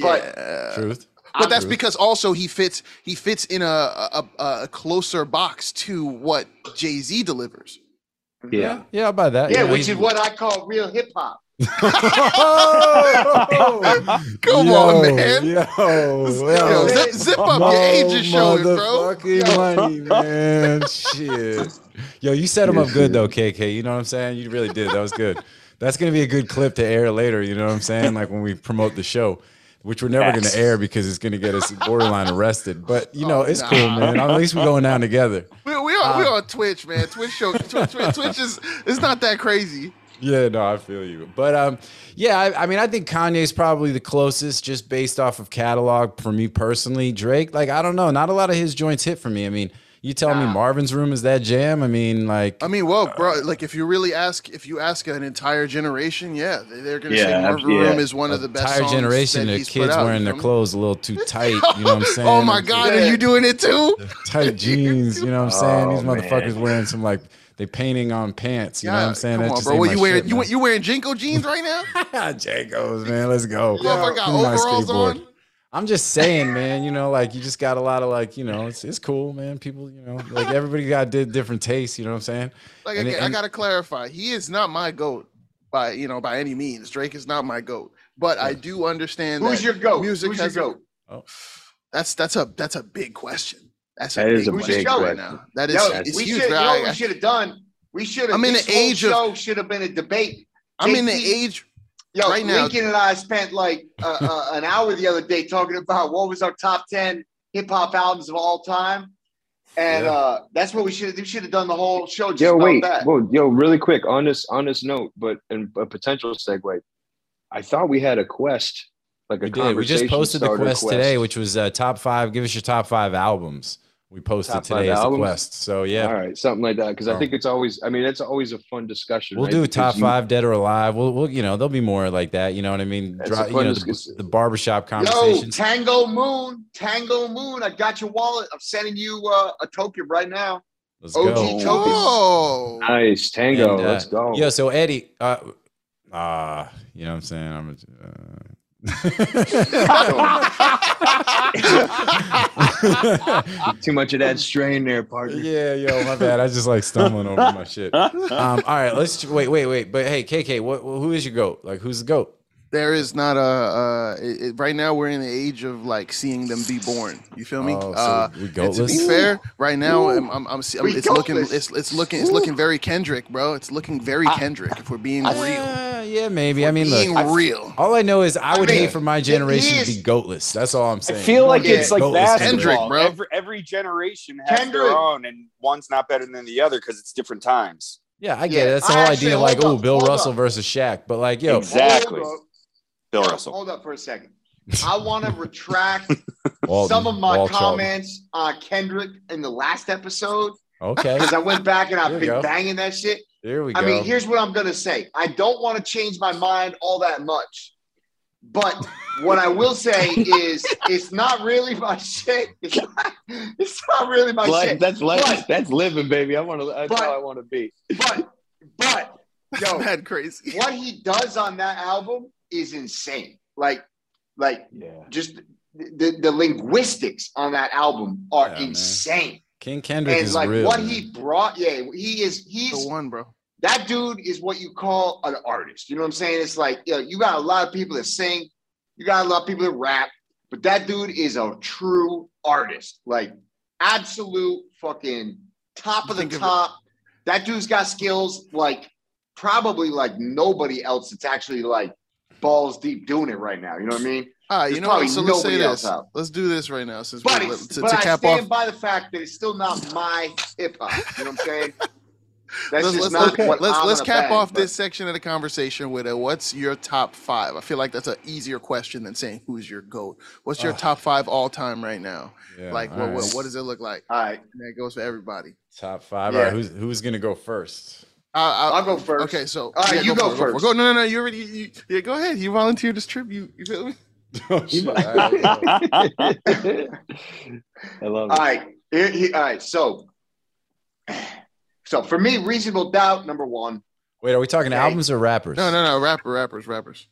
Speaker 4: but-
Speaker 3: yeah.
Speaker 1: Truth.
Speaker 3: But that's
Speaker 1: True.
Speaker 3: because also he fits he fits in a a, a a closer box to what Jay Z delivers.
Speaker 2: Yeah.
Speaker 1: Yeah, I'll buy that.
Speaker 4: Yeah,
Speaker 1: You know,
Speaker 4: which is what I call real hip hop. (laughs)
Speaker 3: Come on, man.
Speaker 1: Yo,
Speaker 3: Yo,
Speaker 1: yo.
Speaker 3: zip, zip up. Your age is showing, bro.
Speaker 1: money, man. Shit. Yo, you set him up good though, KK. You know what I'm saying? You really did. That was good. That's gonna be a good clip to air later. You know what I'm saying? Like when we promote the show, which we're never
Speaker 2: Yes.
Speaker 1: gonna air because it's gonna get us borderline arrested. But you know,
Speaker 3: Oh,
Speaker 1: it's
Speaker 3: nah.
Speaker 1: cool, man. At least we're going down together.
Speaker 3: We, we are we
Speaker 1: Uh,
Speaker 3: on Twitch, man. Twitch show. Twitch, Twitch, Twitch is it's not that crazy.
Speaker 1: Yeah, no, I feel you. But um, yeah, I, I mean, I think Kanye's probably the closest, just based off of catalog for me personally. Drake, like, I don't know, not a lot of his joints hit for me. I mean, you tell me Marvin's Room is that jam? I mean, like,
Speaker 3: I mean, well, bro, like if you really ask, if you ask an entire generation, yeah, they- they're gonna
Speaker 2: Yeah,
Speaker 3: say Marvin's
Speaker 2: yeah.
Speaker 3: Room is one of the best.
Speaker 1: entire
Speaker 3: songs
Speaker 1: generation
Speaker 3: that
Speaker 1: of kids
Speaker 3: out,
Speaker 1: wearing their clothes a little too tight. You know what I'm (laughs) saying?
Speaker 3: oh my God, are you doing it too?
Speaker 1: Tight jeans. You know what I'm saying? These
Speaker 2: Oh, man.
Speaker 1: motherfuckers wearing some like they painting on pants. You know what I'm saying?
Speaker 3: Come
Speaker 1: That
Speaker 3: on,
Speaker 1: just
Speaker 3: bro.
Speaker 1: ain't
Speaker 3: What you wearing?
Speaker 1: shit,
Speaker 3: you
Speaker 1: man.
Speaker 3: you wearing JNCO jeans right now? (laughs)
Speaker 1: JNCOs, man. Let's go.
Speaker 3: Motherfucker got
Speaker 1: Give me my
Speaker 3: overalls
Speaker 1: skateboard.
Speaker 3: on.
Speaker 1: I'm just saying, man. You know, like you just got a lot of like, you know, it's it's cool, man. People, you know, like everybody got did different tastes. You know what I'm saying?
Speaker 3: Like
Speaker 1: And it-
Speaker 3: again, I gotta clarify, he is not my goat by you know by any means. Drake is not my goat, but I do understand
Speaker 4: Who's
Speaker 3: that
Speaker 4: your goat?
Speaker 3: music
Speaker 4: Who's your
Speaker 3: has a-
Speaker 4: goat? Oh.
Speaker 3: That's that's a that's a big question. That's a
Speaker 2: That
Speaker 3: big,
Speaker 2: is a
Speaker 3: question
Speaker 4: big
Speaker 3: right now. That is
Speaker 4: Yo,
Speaker 3: it's
Speaker 4: we
Speaker 3: huge.
Speaker 4: should, you
Speaker 3: but
Speaker 4: know we should have done? We should have.
Speaker 3: I'm in the
Speaker 4: whole
Speaker 3: age of-
Speaker 4: show should have been a debate.
Speaker 3: I'm in the age.
Speaker 4: Yo,
Speaker 3: right now-
Speaker 4: Lincoln and I spent like uh, uh, an hour the other day talking about what was our top ten hip hop albums of all time, and
Speaker 1: Yeah.
Speaker 4: uh, that's what we should have. We should have done the whole show just
Speaker 2: Yo,
Speaker 4: about
Speaker 2: wait.
Speaker 4: that.
Speaker 2: Well, yo, really quick on this on this note, but in a potential segue, I thought we had a quest, like a
Speaker 1: We did. We just posted the
Speaker 2: starter
Speaker 1: quest, today, which was uh, top five. Give us your top five albums we posted
Speaker 2: Top five
Speaker 1: today as a quest. So yeah,
Speaker 2: All right, something like that. Because
Speaker 1: Oh.
Speaker 2: I think it's always. I mean, it's always a fun discussion.
Speaker 1: we'll
Speaker 2: right?
Speaker 1: do a
Speaker 2: Because
Speaker 1: top
Speaker 2: you-
Speaker 1: five dead or alive. We'll, we'll you know there'll be more like that. You know what I mean?
Speaker 2: That's
Speaker 1: Dri- you know the, the barbershop
Speaker 4: Yo,
Speaker 1: conversations.
Speaker 4: Tango Moon, Tango Moon. I got your wallet. I'm sending you uh, a token right now.
Speaker 1: Let's
Speaker 4: OG
Speaker 1: go.
Speaker 4: Token.
Speaker 3: Whoa.
Speaker 2: Nice tango.
Speaker 1: And, uh,
Speaker 2: Let's go.
Speaker 1: Yeah, so Eddie, uh, uh you know what I'm saying? I'm uh,
Speaker 2: Too much of that strain there, partner.
Speaker 1: yeah, yo, my bad. I just like stumbling over my shit. (laughs) Um, all right, let's wait, wait, wait. But hey, KK, what who is your goat? Like who's the goat?
Speaker 3: There is not a uh, it, it- right now. We're in the age of like seeing them be born. You feel me?
Speaker 1: Oh, so
Speaker 3: uh, to be fair, right now I'm, I'm, I'm, I'm- it's looking it's, it's looking it's looking very Kendrick, bro. It's looking very Kendrick. If we're being real,
Speaker 1: Uh, yeah, maybe. I mean,
Speaker 3: being
Speaker 1: look,
Speaker 3: real.
Speaker 1: all I know is I would
Speaker 4: mean,
Speaker 1: hate for my
Speaker 4: he
Speaker 1: generation to be goatless. That's all I'm saying I
Speaker 5: feel like
Speaker 4: Yeah.
Speaker 5: it's like
Speaker 1: Goatless
Speaker 5: basketball.
Speaker 3: Kendrick, bro.
Speaker 5: Every every generation has
Speaker 4: Kendrick.
Speaker 5: their own, and one's not better than the other because it's different times.
Speaker 1: yeah, I get
Speaker 4: Yeah,
Speaker 1: it. That's the whole
Speaker 4: actually-
Speaker 1: idea. Like, oh, Bill Russell
Speaker 4: up.
Speaker 1: versus Shaq. But like, yo,
Speaker 5: Exactly.
Speaker 4: Hold up.
Speaker 5: Bill
Speaker 4: Yo,
Speaker 5: Russell.
Speaker 4: Hold up for a second. I want to (laughs) retract
Speaker 1: Walton,
Speaker 4: some of my
Speaker 1: Walt Charlton.
Speaker 4: comments on Kendrick in the last episode
Speaker 1: Okay,
Speaker 4: because I went back and I've been
Speaker 1: go.
Speaker 4: banging that shit.
Speaker 1: there we go.
Speaker 4: I mean, here's what I'm gonna say. I don't want to change my mind all that much, but what I will say is, (laughs) it's not really my shit. (laughs) It's not, it's not really my
Speaker 2: Life-
Speaker 4: shit.
Speaker 2: that's life.
Speaker 4: But-
Speaker 2: That's living, baby. I want to. That's
Speaker 4: But-
Speaker 2: how I want to be.
Speaker 4: But, but, yo,
Speaker 3: Mad crazy.
Speaker 4: what he does on that album is insane. Like, like
Speaker 2: Yeah.
Speaker 4: just the, the linguistics on that album are
Speaker 1: Yeah, man.
Speaker 4: insane.
Speaker 1: King Kendrick
Speaker 4: And
Speaker 1: is
Speaker 4: like
Speaker 1: real.
Speaker 4: what
Speaker 1: man.
Speaker 4: he brought, yeah, he is. He's
Speaker 3: The one, bro.
Speaker 4: that dude is what you call an artist. You know what I'm saying? It's like, you know, you got a lot of people that sing, you got a lot of people that rap, but that dude is a true artist. Like absolute fucking top of the
Speaker 3: Think of
Speaker 4: top. That dude's got skills like probably like nobody else that's actually like balls deep doing it right now. You know what I mean?
Speaker 3: All right, you know what? So let's say
Speaker 4: nobody else
Speaker 3: this.
Speaker 4: out.
Speaker 3: Let's do this right now, since
Speaker 4: But,
Speaker 3: we
Speaker 4: it's,
Speaker 3: to,
Speaker 4: but
Speaker 3: to
Speaker 4: I
Speaker 3: cap
Speaker 4: stand
Speaker 3: off.
Speaker 4: by the fact that it's still not my hip hop. You know what I'm saying? (laughs) That's
Speaker 3: Let's,
Speaker 4: just
Speaker 3: let's,
Speaker 4: not what
Speaker 3: let's,
Speaker 4: I'm
Speaker 3: let's cap
Speaker 4: bang,
Speaker 3: off
Speaker 4: but-
Speaker 3: this section of the conversation with a what's your top five? I feel like that's an easier question than saying who's your goat. What's your
Speaker 1: Ugh.
Speaker 3: top five all time right now?
Speaker 1: Yeah,
Speaker 3: like, what,
Speaker 1: right.
Speaker 3: what, what does it look like?
Speaker 4: All right,
Speaker 3: And that goes for everybody.
Speaker 1: top five?
Speaker 4: Yeah.
Speaker 1: All right, who's who's gonna go first?
Speaker 3: I,
Speaker 4: I'll go first.
Speaker 3: Okay, so
Speaker 4: All right, you go
Speaker 3: for it, for it.
Speaker 4: first.
Speaker 3: Go, no, no, no. You already. You, yeah, go ahead. You volunteered this trip. You, you feel me? (laughs)
Speaker 1: Oh, shit. (laughs)
Speaker 2: I love it.
Speaker 4: right, here, here- all right. So, so for me, reasonable doubt number one.
Speaker 1: Wait, are we talking
Speaker 4: Okay.
Speaker 1: albums or rappers?
Speaker 3: No, no, no. Rapper, rappers, rappers.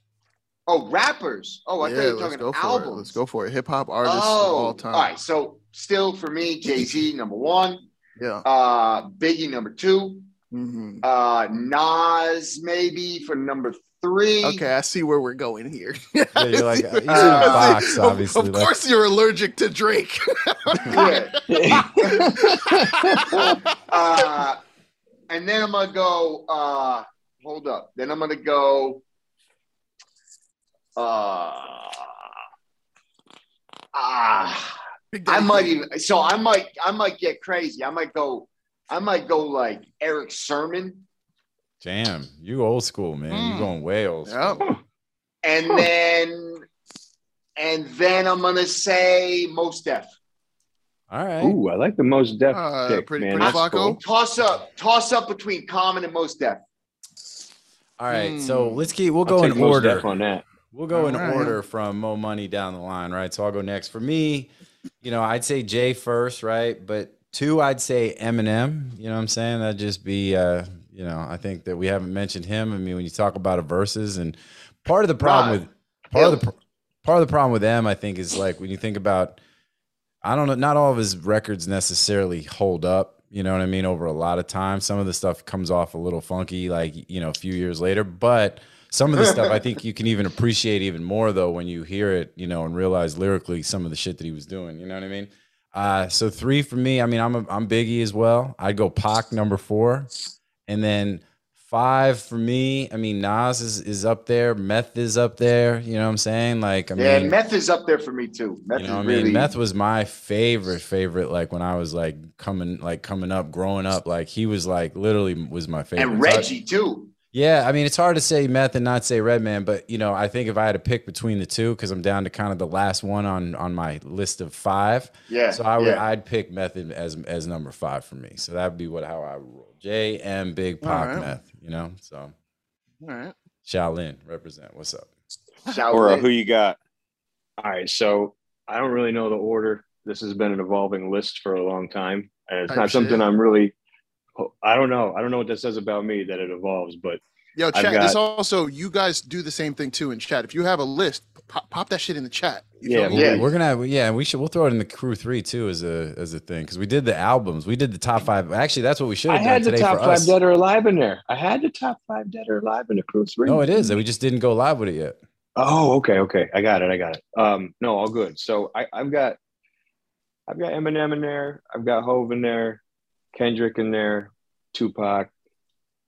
Speaker 4: Oh, rappers. Oh, I
Speaker 3: yeah,
Speaker 4: thought you were talking
Speaker 3: go
Speaker 4: albums.
Speaker 3: it. Let's go for it. Hip hop artists
Speaker 4: oh,
Speaker 3: of all time.
Speaker 4: All right. So still for me, Jay Z number one.
Speaker 3: Yeah.
Speaker 4: Uh, Biggie number two.
Speaker 3: Hmm
Speaker 4: Uh, Nas maybe for number three.
Speaker 3: Okay, I see where we're going here. (laughs)
Speaker 1: Yeah, you're like he's in a
Speaker 4: Uh,
Speaker 1: box, obviously.
Speaker 3: Of,
Speaker 1: like-
Speaker 3: course, you're allergic to Drake. (laughs)
Speaker 4: Uh, and then I'm gonna go. Uh, hold up. Then I'm gonna go. Uh, ah, I might even. So I might. I might get crazy. I might go. I might go like Erick Sermon,
Speaker 1: Damn, you old school, man. You
Speaker 3: Mm.
Speaker 1: going way old school.
Speaker 3: Yep.
Speaker 4: and then, and then I'm gonna say Mos Def.
Speaker 1: All right.
Speaker 2: Ooh, I like the Mos Def
Speaker 3: Uh,
Speaker 2: pick,
Speaker 3: pretty-
Speaker 2: man.
Speaker 3: pretty
Speaker 2: That's
Speaker 3: Flacco?
Speaker 2: cool.
Speaker 4: Toss up. Toss up between Common and Mos Def.
Speaker 1: All right. So
Speaker 3: Hmm.
Speaker 1: let's keep. We'll go in order.
Speaker 2: Def on that.
Speaker 1: We'll go in
Speaker 3: All right.
Speaker 1: order from Mo Money down the line, right? So I'll go next. For me, you know, I'd say Jay first, right? But two, I'd say Eminem. You know what I'm saying? That'd just be, uh, you know, I think that we haven't mentioned him. I mean, when you talk about a verses, and part of the problem with part of the part of the problem with them, I think, is like when you think about, I don't know, not all of his records necessarily hold up. You know what I mean? Over a lot of time, some of the stuff comes off a little funky, like you know, a few years later. But some of the stuff I think you can even appreciate even more though when you hear it, you know, and realize lyrically some of the shit that he was doing. You know what I mean? Uh, so three for me. I mean, I'm a, I'm Biggie as well. I'd go Pac number four, and then five for me. I mean, Nas is, is up there. Meth is up there. You know what I'm saying? Like, I
Speaker 4: yeah,
Speaker 1: mean,
Speaker 4: Meth is up there for me too. Meth
Speaker 1: you know, I mean,
Speaker 4: really
Speaker 1: Meth was my favorite, favorite. Like when I was like coming, like coming up, growing up. Like he was like literally was my favorite.
Speaker 4: and
Speaker 1: So I-
Speaker 4: Reggie too.
Speaker 1: Yeah, I mean it's hard to say meth and not say Redman, but you know I think if I had to pick between the two, because I'm down to kind of the last one on on my list of five,
Speaker 4: Yeah.
Speaker 1: so I would
Speaker 4: yeah.
Speaker 1: I'd pick Method as as number five for me. So that would be what how I would roll. J M Big Pop
Speaker 3: Alright.
Speaker 1: Meth, you know. So
Speaker 3: All right.
Speaker 1: Shaolin represent. What's up?
Speaker 4: Shout
Speaker 5: Or
Speaker 4: uh,
Speaker 5: who you got?
Speaker 2: All right, so I don't really know the order. This has been an evolving list for a long time, and it's
Speaker 3: Type
Speaker 2: not something. I'm really. I don't know. I don't know what that says about me that it evolves, but
Speaker 3: Yo,
Speaker 2: I've
Speaker 3: chat. This also, you guys do the same thing too in chat. If you have a list, pop, pop that shit in the chat. You
Speaker 2: Yeah.
Speaker 4: Yeah.
Speaker 1: We're gonna have yeah, we should we'll throw it in the Crew3 too as a as a thing because we did the albums, we did the top five. Actually, that's what we should
Speaker 2: I
Speaker 1: have done
Speaker 2: had the
Speaker 1: today
Speaker 2: top
Speaker 1: for
Speaker 2: five
Speaker 1: us.
Speaker 2: dead or alive in there. I had the top five dead or alive in the Crew3.
Speaker 1: No, it is that we just didn't go live with it yet.
Speaker 2: Oh, okay, okay. I got it. I got it. Um, no, all good. So I, I've got I've got Eminem in there, I've got Hov in there, Kendrick in there, Tupac,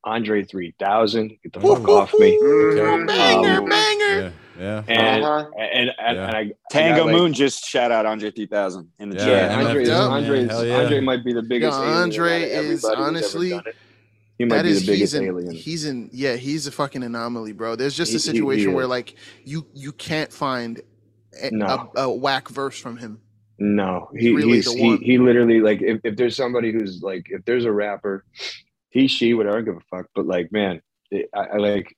Speaker 2: Andre 3000, get the
Speaker 1: Ooh.
Speaker 2: fuck off me.
Speaker 4: Mhm.
Speaker 3: Banger,
Speaker 2: Um,
Speaker 3: banger.
Speaker 1: Yeah, yeah.
Speaker 2: And
Speaker 4: Uh-huh.
Speaker 2: and, and,
Speaker 1: Yeah.
Speaker 2: and I I
Speaker 5: Tango
Speaker 2: got, like-
Speaker 5: Moon just shout out Andre 3000 in the
Speaker 1: Yeah,
Speaker 2: Yeah,
Speaker 5: chat.
Speaker 1: MF
Speaker 2: Andre,
Speaker 1: too.
Speaker 2: Andre's, Andre might be the biggest.
Speaker 3: Andre is
Speaker 2: everybody who's ever
Speaker 3: honestly-
Speaker 2: He might
Speaker 3: That
Speaker 2: be
Speaker 3: is
Speaker 2: the biggest
Speaker 3: he's in,
Speaker 2: alien.
Speaker 3: he's in yeah he's a fucking anomaly bro there's just
Speaker 2: He-
Speaker 3: a
Speaker 2: he- he
Speaker 3: situation where
Speaker 2: is.
Speaker 3: like you you can't find a,
Speaker 2: No.
Speaker 3: a, a whack verse from him
Speaker 2: No, he,
Speaker 3: really
Speaker 2: he's he, he literally like if, if there's somebody who's like if there's a rapper, he she whatever I don't give a fuck. But like man, it, I, I like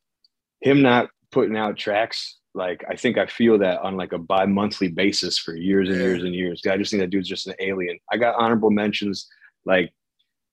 Speaker 2: him not putting out tracks. Like I think I feel that on like a bi-monthly basis for years and years and years. I just think that dude's just an alien. I got honorable mentions. Like,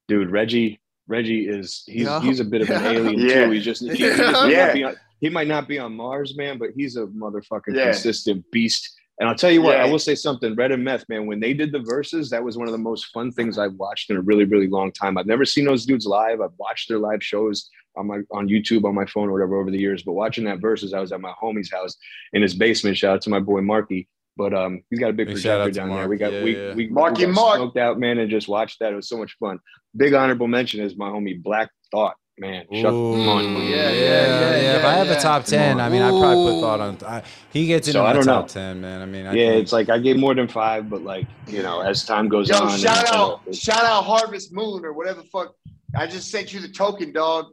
Speaker 2: dude, Reggie. Reggie is he's
Speaker 3: Yeah.
Speaker 2: he's a bit of an (laughs)
Speaker 3: Yeah.
Speaker 2: alien
Speaker 4: Yeah.
Speaker 2: too. He's just he, he just might
Speaker 4: Yeah.
Speaker 2: not be on, he might not be on Mars, man, but he's a motherfucking consistent beast. And I'll tell you what,
Speaker 4: Yeah.
Speaker 2: I will say something. Red and Meth, man, when they did the verses, that was one of the most fun things I've watched in a really, really long time. I've never seen those dudes live. I've watched their live shows on my on YouTube, on my phone, or whatever over the years. But watching that verses, I was at my homie's house in his basement. Shout out to my boy Marky. But um, he's got a big
Speaker 1: Big shout out
Speaker 2: projector
Speaker 1: to
Speaker 2: down there. We got
Speaker 1: Yeah,
Speaker 2: we,
Speaker 1: yeah.
Speaker 2: we
Speaker 4: Marky
Speaker 2: we got
Speaker 4: Mark.
Speaker 2: smoked out, man, and just watched that. It was so much fun. Big honorable mention is my homie Black Thought, man. Shut
Speaker 1: Ooh, yeah, yeah,
Speaker 4: yeah, yeah,
Speaker 1: yeah. If I have
Speaker 4: yeah.
Speaker 1: a top ten. I mean, I probably put thought on. I, he gets into
Speaker 2: So, I
Speaker 1: my
Speaker 2: don't
Speaker 1: top
Speaker 2: know.
Speaker 1: ten, man. I mean, I
Speaker 2: Yeah,
Speaker 1: think-
Speaker 2: it's like I gave more than five, but like you know, as time goes
Speaker 4: Yo,
Speaker 2: on,
Speaker 4: shout
Speaker 2: and- uh,
Speaker 4: out,
Speaker 2: and-
Speaker 4: shout out Harvest Moon or whatever the fuck. I just sent you the token, dog.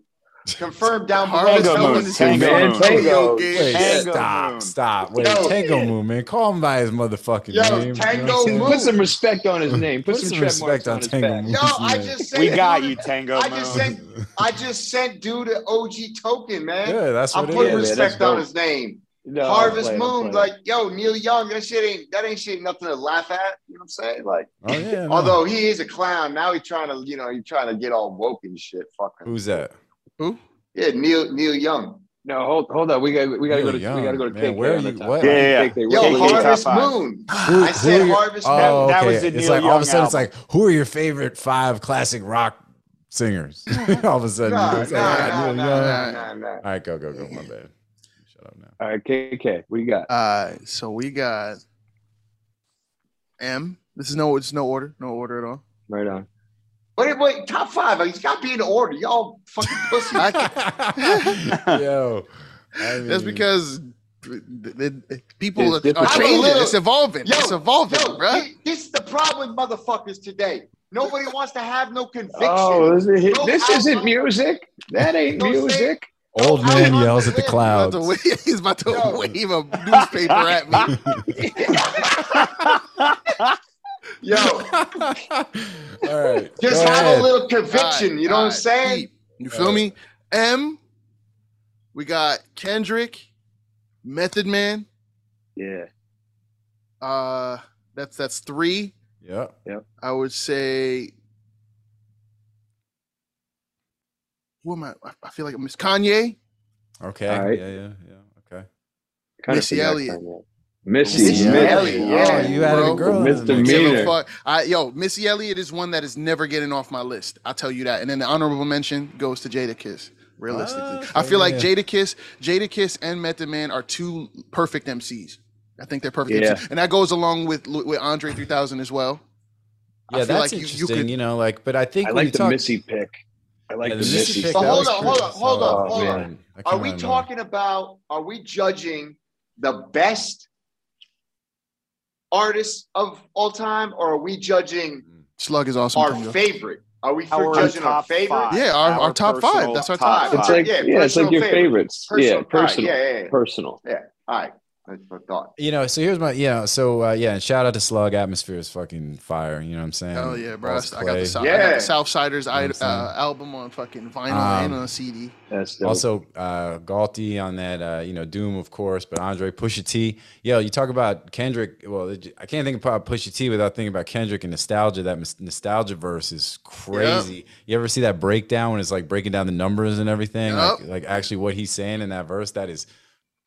Speaker 4: Confirm down below.
Speaker 3: Harvest
Speaker 5: Tango
Speaker 3: Moon
Speaker 5: Moon, Tango Moon.
Speaker 2: Tango.
Speaker 1: Wait,
Speaker 5: Tango
Speaker 1: stop,
Speaker 5: Moon.
Speaker 1: stop. Wait,
Speaker 4: Yo.
Speaker 1: Tango Moon, man. Call him by his motherfucking
Speaker 4: Yo,
Speaker 1: name.
Speaker 4: Tango
Speaker 1: what I'm
Speaker 4: Moon.
Speaker 2: Put some respect on his (laughs) name. Put,
Speaker 1: Put
Speaker 2: some,
Speaker 1: some respect on
Speaker 2: on
Speaker 1: Tango. Moon.
Speaker 4: Yo, I just sent
Speaker 5: We got you, Tango
Speaker 4: I just
Speaker 5: Moon.
Speaker 4: sent, I just sent dude an OG token, man.
Speaker 1: Yeah, that's what I'm
Speaker 4: putting
Speaker 1: is.
Speaker 2: man,
Speaker 4: respect on his name.
Speaker 2: No,
Speaker 4: Harvest
Speaker 2: playing,
Speaker 4: Moon,
Speaker 2: playing.
Speaker 4: like yo, Neil Young, that shit ain't that ain't shit nothing to laugh at. You know what I'm saying? Like,
Speaker 1: Oh yeah. (laughs) no.
Speaker 4: although he is a clown, now he's trying to, you know, he's trying to get all woke and shit. Fuck him.
Speaker 1: who's that?
Speaker 4: Yeah, Neil Neil Young.
Speaker 2: no, hold, hold on. We got we got to go to
Speaker 1: Neil
Speaker 2: we got to go to
Speaker 1: Young. Man, where are
Speaker 2: the
Speaker 1: you- what?
Speaker 5: Yeah, yeah, yeah.
Speaker 2: KK,
Speaker 4: Yo,
Speaker 2: we're-
Speaker 4: Harvest. Moon.
Speaker 1: Who-
Speaker 4: I said
Speaker 1: are your-
Speaker 4: Harvest
Speaker 1: Oh,
Speaker 4: Moon.
Speaker 5: That
Speaker 1: okay.
Speaker 5: was the
Speaker 1: it's
Speaker 5: Neil
Speaker 1: like all of a
Speaker 5: Young
Speaker 1: sudden it's like, who are your favorite five classic rock singers? (laughs) (laughs) all of a sudden,
Speaker 4: Nah,
Speaker 1: you know,
Speaker 4: nah,
Speaker 1: it's like, I got
Speaker 4: nah, nah, nah, nah, nah.
Speaker 1: All right, go, go, go. My bad. Shut up now.
Speaker 2: All right, KK, we got.
Speaker 3: Uh, so we got M. This is no, it's no order, no order at all.
Speaker 2: Right on.
Speaker 4: Wait, wait, top five. He's got to be in order. Y'all fucking pussy. (laughs)
Speaker 1: Yo, I
Speaker 3: That's because the, the- the people
Speaker 2: It's
Speaker 3: are,
Speaker 4: I'm a
Speaker 3: changing.
Speaker 4: little-
Speaker 3: it's evolving.
Speaker 4: Yo,
Speaker 3: it's evolving,
Speaker 4: Yo,
Speaker 3: bro.
Speaker 4: thi- this is the problem with motherfuckers today. Nobody wants to have no conviction.
Speaker 2: Oh, this, is,
Speaker 4: Go
Speaker 2: this
Speaker 4: out
Speaker 2: isn't
Speaker 4: on-
Speaker 2: music. That ain't
Speaker 4: Don't say-
Speaker 2: music.
Speaker 1: old man yells at the
Speaker 4: limb.
Speaker 1: clouds.
Speaker 3: About to wave- he's about to
Speaker 4: Yo.
Speaker 3: wave a newspaper at me. (laughs) (laughs)
Speaker 4: Yo, (laughs)
Speaker 1: All right,
Speaker 4: just
Speaker 1: go
Speaker 4: have
Speaker 1: ahead.
Speaker 4: a little conviction.
Speaker 3: Alright,
Speaker 4: you know what I'm saying?
Speaker 3: deep. You feel me? M. We got Kendrick, Method Man.
Speaker 2: Yeah.
Speaker 3: Uh, that's that's three.
Speaker 1: Yeah. Yeah.
Speaker 3: I would say. Who am I? I- I feel like I Miss Kanye.
Speaker 1: Okay.
Speaker 2: All right.
Speaker 1: Yeah, yeah, yeah. Okay.
Speaker 2: Kinda
Speaker 3: Missy Elliott.
Speaker 2: Kanye. Missy,
Speaker 4: Missy
Speaker 2: Missy.
Speaker 4: Elliott, yeah.
Speaker 1: Oh, you added
Speaker 3: bro.
Speaker 1: a girl. in
Speaker 2: Mr.
Speaker 1: the mix.
Speaker 3: Give a
Speaker 2: Meaner.
Speaker 3: fuck. I, yo, Missy Elliott is one that is never getting off my list. I'll tell you that. And then the honorable mention goes to Jadakiss. Realistically,
Speaker 1: Ah,
Speaker 3: I feel like.
Speaker 1: Jadakiss,
Speaker 3: Jada Kiss, and Method Man are two perfect MCs. I think they're perfect
Speaker 2: Yeah.
Speaker 3: MCs, and that goes along with with Andre 3000 as well. I
Speaker 1: Yeah,
Speaker 3: feel
Speaker 1: that's
Speaker 3: like you- you
Speaker 1: interesting. You, know, like, but I think
Speaker 2: I like the
Speaker 1: talk,
Speaker 2: Missy pick. I like
Speaker 1: Yeah,
Speaker 2: the
Speaker 1: the
Speaker 2: Missy.
Speaker 1: pick,
Speaker 2: pick.
Speaker 4: But hold on, hold on, hold
Speaker 1: solid.
Speaker 4: on, hold on. Are we
Speaker 1: out
Speaker 4: talking about? Are we judging the best artists of all time, or are we judging mm-hmm.
Speaker 3: Slug is awesome.
Speaker 4: our
Speaker 3: Tango.
Speaker 4: favorite? Are we
Speaker 5: Our
Speaker 4: judging our favorite?
Speaker 5: five.
Speaker 3: Yeah, our- our top five. That's our
Speaker 5: top
Speaker 3: top
Speaker 2: It's like
Speaker 4: Yeah,
Speaker 2: yeah, it's like your
Speaker 4: favorite.
Speaker 2: favorites.
Speaker 4: Personal.
Speaker 2: Yeah,
Speaker 4: All right,
Speaker 2: personal.
Speaker 4: yeah, yeah, yeah.
Speaker 2: Personal.
Speaker 4: Yeah. All right. That's what thought.
Speaker 1: You know, so here's my yeah. So uh, yeah, and shout out to Slug. Atmosphere is fucking fire. You know what I'm saying?
Speaker 3: Hell yeah, bro. I got the,
Speaker 1: Clay.
Speaker 3: South, I got the Southsiders
Speaker 1: You know what I'm
Speaker 3: I-
Speaker 1: saying?
Speaker 3: uh, album on fucking vinyl
Speaker 1: Um,
Speaker 3: and on CD.
Speaker 2: That's dope.
Speaker 1: Also, uh, Galti on that, uh, you know, Doom, of course, but Andre Pusha T. Yo, you talk about Kendrick. Well, I can't think about Pusha T without thinking about Kendrick and nostalgia. That nostalgia verse is crazy. You ever see that breakdown when it's like breaking down the numbers and everything? Like, like actually what he's saying in that verse, that is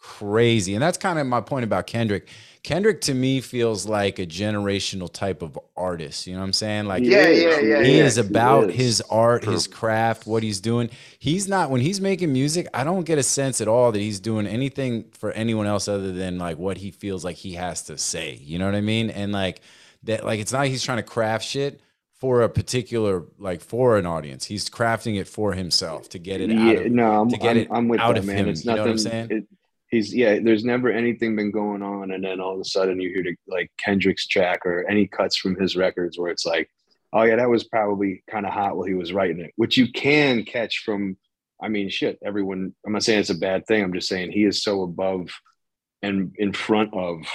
Speaker 1: crazy. And that's kind of my point about Kendrick. Kendrick to me feels like a generational type of artist. You know what I'm saying? Like,
Speaker 2: He
Speaker 4: Yeah, yeah,
Speaker 2: he
Speaker 4: yeah,
Speaker 1: he
Speaker 4: yeah.
Speaker 1: is about
Speaker 2: is.
Speaker 1: his art, his craft, what he's doing. He's not when he's making music. I don't get a sense at all that he's doing anything for anyone else other than like what he feels like he has to say. You know what I mean? And like that, like it's not like he's trying to craft shit for a particular like for an audience. He's crafting it for himself to get it out.
Speaker 2: yeah,
Speaker 1: Of,
Speaker 2: no, I'm,
Speaker 1: to get
Speaker 2: I'm,
Speaker 1: it
Speaker 2: I'm with
Speaker 1: out
Speaker 2: that,
Speaker 1: of
Speaker 2: man.
Speaker 1: him,
Speaker 2: It's
Speaker 1: you know
Speaker 2: nothing.
Speaker 1: what I'm saying?
Speaker 2: it- he's yeah. There's never anything been going on, and then all of a sudden you hear the, like Kendrick's track or any cuts from his records where it's like, oh yeah, that was probably kind of hot while he was writing it, which you can catch from. I mean, shit. Everyone. I'm not saying it's a bad thing. I'm just saying he is so above and in front of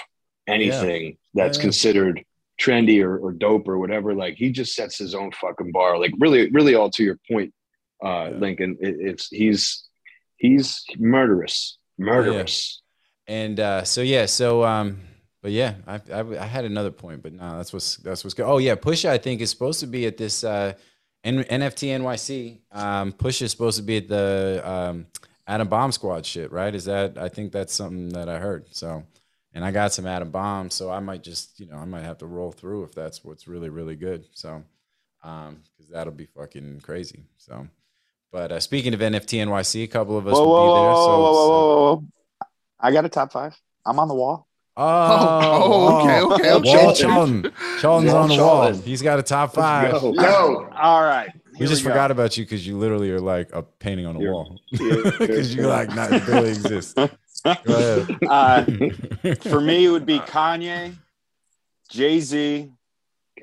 Speaker 2: anything that's
Speaker 1: Yeah.
Speaker 2: considered trendy or, or dope or whatever. Like he just sets his own fucking bar. Like really, really, all to your point, uh,
Speaker 1: Yeah.
Speaker 2: Lincoln. It, it's he's he's murderous, murderous.
Speaker 1: And uh, so yeah, so um, but yeah, I, I I had another point, but no, that's what's that's what's good. Oh yeah, Pusha I think is supposed to be at this uh, N- NFT NYC. Um, Pusha is supposed to be at the um, Adam Bomb Squad shit, right? Is that I think that's something that I heard. So, and I got some Adam Bomb, so I might just you know I might have to roll through if that's what's really really good. So, um, because that'll be fucking crazy. So. But uh, speaking of NFT NYC, a couple of us
Speaker 5: Whoa,
Speaker 1: will
Speaker 5: whoa,
Speaker 1: be there.
Speaker 5: whoa,
Speaker 1: so,
Speaker 5: whoa,
Speaker 1: so-
Speaker 5: whoa, whoa, whoa. I got a top five. I'm on the wall.
Speaker 1: Oh, (laughs)
Speaker 3: Oh, okay, okay, okay.
Speaker 1: Wall Charlton. Charlton's
Speaker 2: Wall
Speaker 1: on the wall. He's got a top five.
Speaker 2: go.
Speaker 4: Yo,
Speaker 5: All right.
Speaker 1: We just
Speaker 5: go.
Speaker 1: forgot about you because you literally are like a painting on a
Speaker 2: You're-
Speaker 1: wall. (laughs) Because (laughs) you like not barely exist. Go ahead.
Speaker 5: Uh, for me, it would be Kanye, Jay Z,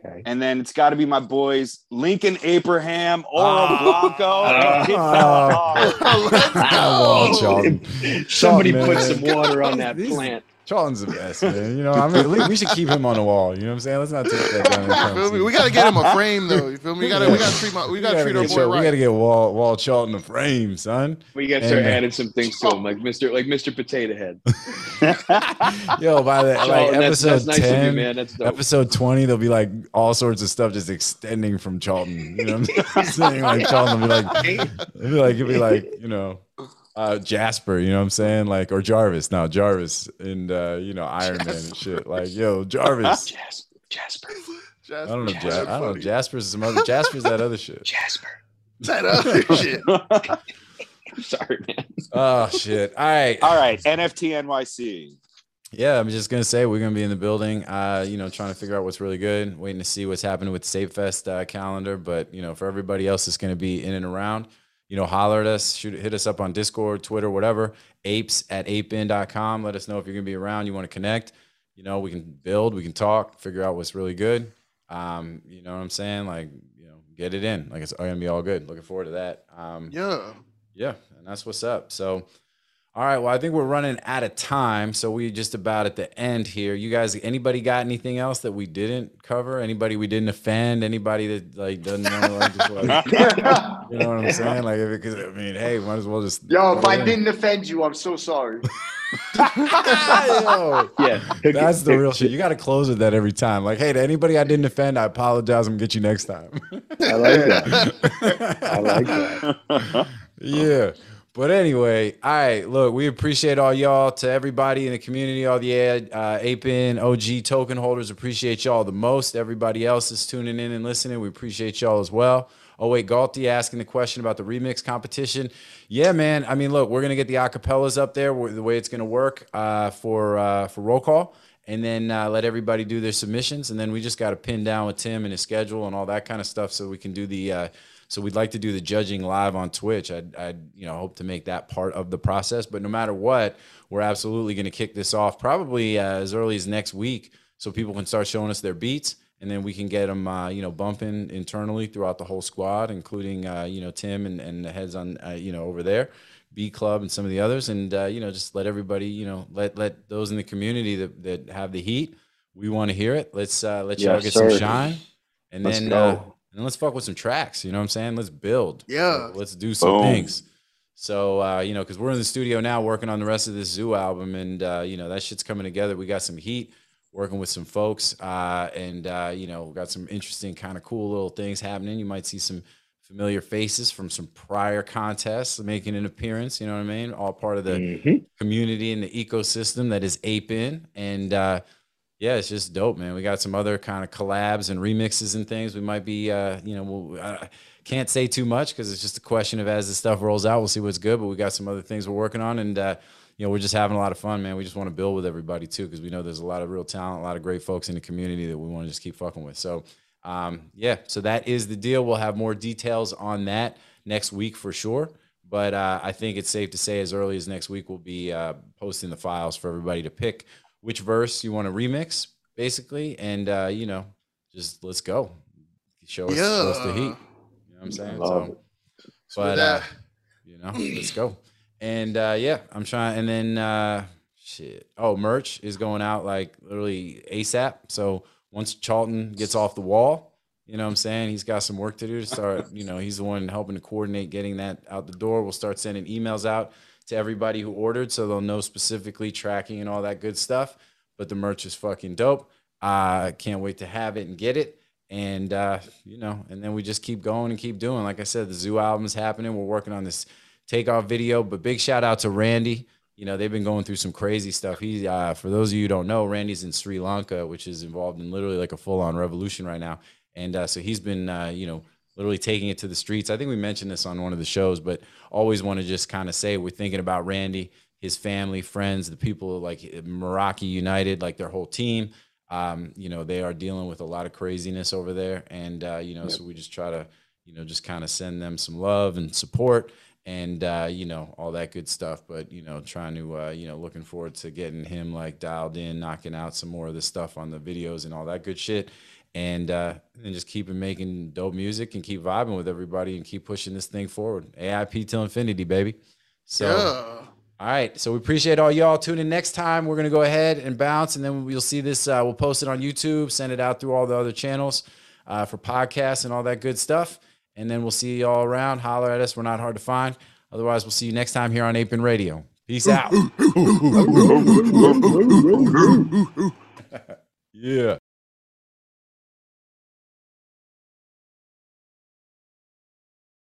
Speaker 2: okay.
Speaker 5: and then it's got to be my boys Lincoln Abraham, Oro
Speaker 1: Ah.
Speaker 5: Blanco, and Kid
Speaker 1: Ah. (laughs)
Speaker 3: Let's go.
Speaker 2: Somebody
Speaker 1: man.
Speaker 2: put some water on that plant.
Speaker 1: Charlton's the best, man. You know, I mean, we should keep him on the wall. You know what I'm saying? Let's not take that down.
Speaker 3: You feel me? We gotta get him a frame though. You feel me? We gotta we gotta treat my we gotta treat our
Speaker 1: get,
Speaker 3: boy
Speaker 1: Char- we gotta get Wall Wall Charlton a frame, son.
Speaker 2: We got to start
Speaker 1: And,
Speaker 2: adding some things to him, like Mr. like Mr. Potato Head. (laughs)
Speaker 1: Yo, by the like
Speaker 2: Charlton, that's,
Speaker 1: episode
Speaker 2: that's nice you,
Speaker 1: ten,
Speaker 2: man. That's dope.
Speaker 1: episode 20 there'll be like all sorts of stuff just extending from charlton you know what i'm (laughs) saying like charlton will be like it'll be like it'll be like you know uh jasper you know what i'm saying like or jarvis Now jarvis and uh you know iron man and shit like yo jarvis (laughs)
Speaker 2: Jasper, Jasper,
Speaker 1: i don't know
Speaker 3: Jasper,
Speaker 1: ja- i don't know jasper's some other jasper's that other shit
Speaker 2: Jasper.
Speaker 3: That other (laughs) shit. (laughs)
Speaker 2: Sorry, man.
Speaker 1: oh shit all right
Speaker 5: All right, NFT NYC.
Speaker 1: Yeah, I'm just gonna say we're gonna be in the building. Uh, you know, trying to figure out what's really good. Waiting to see what's happening with State Fest uh, calendar. But you know, for everybody else that's gonna be in and around, you know, holler at us, shoot, hit us up on Discord, Twitter, whatever. Apes at apein.com. Let us know if you're gonna be around. You want to connect. You know, we can build, we can talk, figure out what's really good. Um, you know what I'm saying? Like, you know, get it in. Like it's gonna be all good. Looking forward to that. Um,
Speaker 3: Yeah.
Speaker 1: yeah, and that's what's up. So, all right. Well, I think we're running out of time, so we just about at the end here. You guys, anybody got anything else that we didn't cover? Anybody we didn't offend? Anybody that like doesn't want to like just like (laughs) you know what I'm saying? Like, because I mean, hey, might as well just
Speaker 4: Yo, if I
Speaker 1: in.
Speaker 4: didn't offend you, I'm so sorry. (laughs) (laughs)
Speaker 1: Yo,
Speaker 2: Yeah,
Speaker 1: that's the real shit. You got to close with that every time. Like, hey, to anybody I didn't offend, I apologize. I'm gonna get you next time.
Speaker 2: I like that. I like that.
Speaker 1: yeah. But anyway, all right. Look, we appreciate all y'all to everybody in the community, all the ad, uh, APIN, OG token holders. Appreciate y'all the most. Everybody else is tuning in and listening. We appreciate y'all as well. Oh wait, Galti asking the question about the remix competition. Yeah, man. I mean, look, we're gonna get the acapellas up there. The way it's gonna work uh, for uh, for roll call, and then uh, let everybody do their submissions, and then we just got to pin down with Tim and his schedule and all that kind of stuff, so we can do the. So we'd like to do the judging live on Twitch. I'd, I'd you know hope to make that part of the process. But no matter what, we're absolutely going to kick this off probably uh, as early as next week, so people can start showing us their beats, and then we can get them, uh, you know, bumping internally throughout the whole squad, including, uh, you know, Tim and, and the heads on, uh, you know, over there, B Club and some of the others, and uh, you know, just let everybody, you know, let let those in the community that that have the heat. We want to hear it. Let's uh, let y'all get
Speaker 2: sir.
Speaker 1: some shine, and
Speaker 2: Let's
Speaker 1: then uh, and let's fuck with some tracks. You know what I'm saying? Let's build.
Speaker 3: Yeah.
Speaker 1: Let's do some
Speaker 5: Boom.
Speaker 1: things. So uh, you know, because we're in the studio now working on the rest of this Zoo album, and uh, you know that shit's coming together. We got some heat, working with some folks, uh, and uh, you know, got some interesting, kind of cool little things happening. You might see some familiar faces from some prior contests making an appearance. You know what I mean? All part of the
Speaker 2: Mhm.
Speaker 1: community and the ecosystem that is Ape in, and uh, yeah, it's just dope, man. We got some other kind of collabs and remixes and things. We might be, uh, you know, we'll, I can't say too much because it's just a question of as the stuff rolls out, we'll see what's good. But we got some other things we're working on, and uh, you know, we're just having a lot of fun, man. We just want to build with everybody too because we know there's a lot of real talent, a lot of great folks in the community that we want to just keep fucking with. So, um, yeah, so that is the deal. We'll have more details on that next week for sure. But uh, I think it's safe to say as early as next week, we'll be uh, posting the files for everybody to pick which verse you want to remix, basically, and uh, you know, just let's go. Show us, show us the heat. You
Speaker 3: Yeah.
Speaker 1: know what I'm saying? So,
Speaker 3: So
Speaker 1: but uh,
Speaker 3: that-
Speaker 1: you know, let's go. And uh, yeah, I'm trying. And then uh, shit. Oh, merch is going out like literally ASAP. So once Charlton gets off the wall, you know what I'm saying? He's got some work to do to start, you know, he's the one helping to coordinate getting that out the door. We'll start sending emails out to everybody who ordered so they'll know specifically tracking and all that good stuff. But the merch is fucking dope. I can't wait to have it and get it. And uh, you know, and then we just keep going and keep doing. Like I said, the Zoo album is happening. We're working on this takeoff video. But big shout out to Randy. You know, they've been going through some crazy stuff. He, uh, for those of you don't know, Randy's in Sri Lanka, which is involved in literally like a full on revolution right now. And uh, so he's been, uh, you know, literally taking it to the streets. I think we mentioned this on one of the shows, but always want to just kind of say we're thinking about Randy, his family, friends, the people like Meraki United, like their whole team. Um, you know, they are dealing with a lot of craziness over there. And, uh, you know, so we just try to, you know, just kind of send them some love and support and uh, you know all that good stuff. But you know, trying to uh, you know, looking forward to getting him like dialed in, knocking out some more of the stuff on the videos and all that good shit, and uh, and just keeping making dope music and keep vibing with everybody and keep pushing this thing forward. AIP till infinity, baby. So.
Speaker 3: yeah.
Speaker 1: All right. So we appreciate all y'all. Tune in next time. We're gonna go ahead and bounce, and then we'll see this. Uh, we'll post it on YouTube, send it out through all the other channels uh, for podcasts and all that good stuff. And then we'll see y'all around. Holler at us. We're not hard to find. Otherwise, we'll see you next time here on Ape-In Radio. Peace out. (laughs) (laughs) yeah.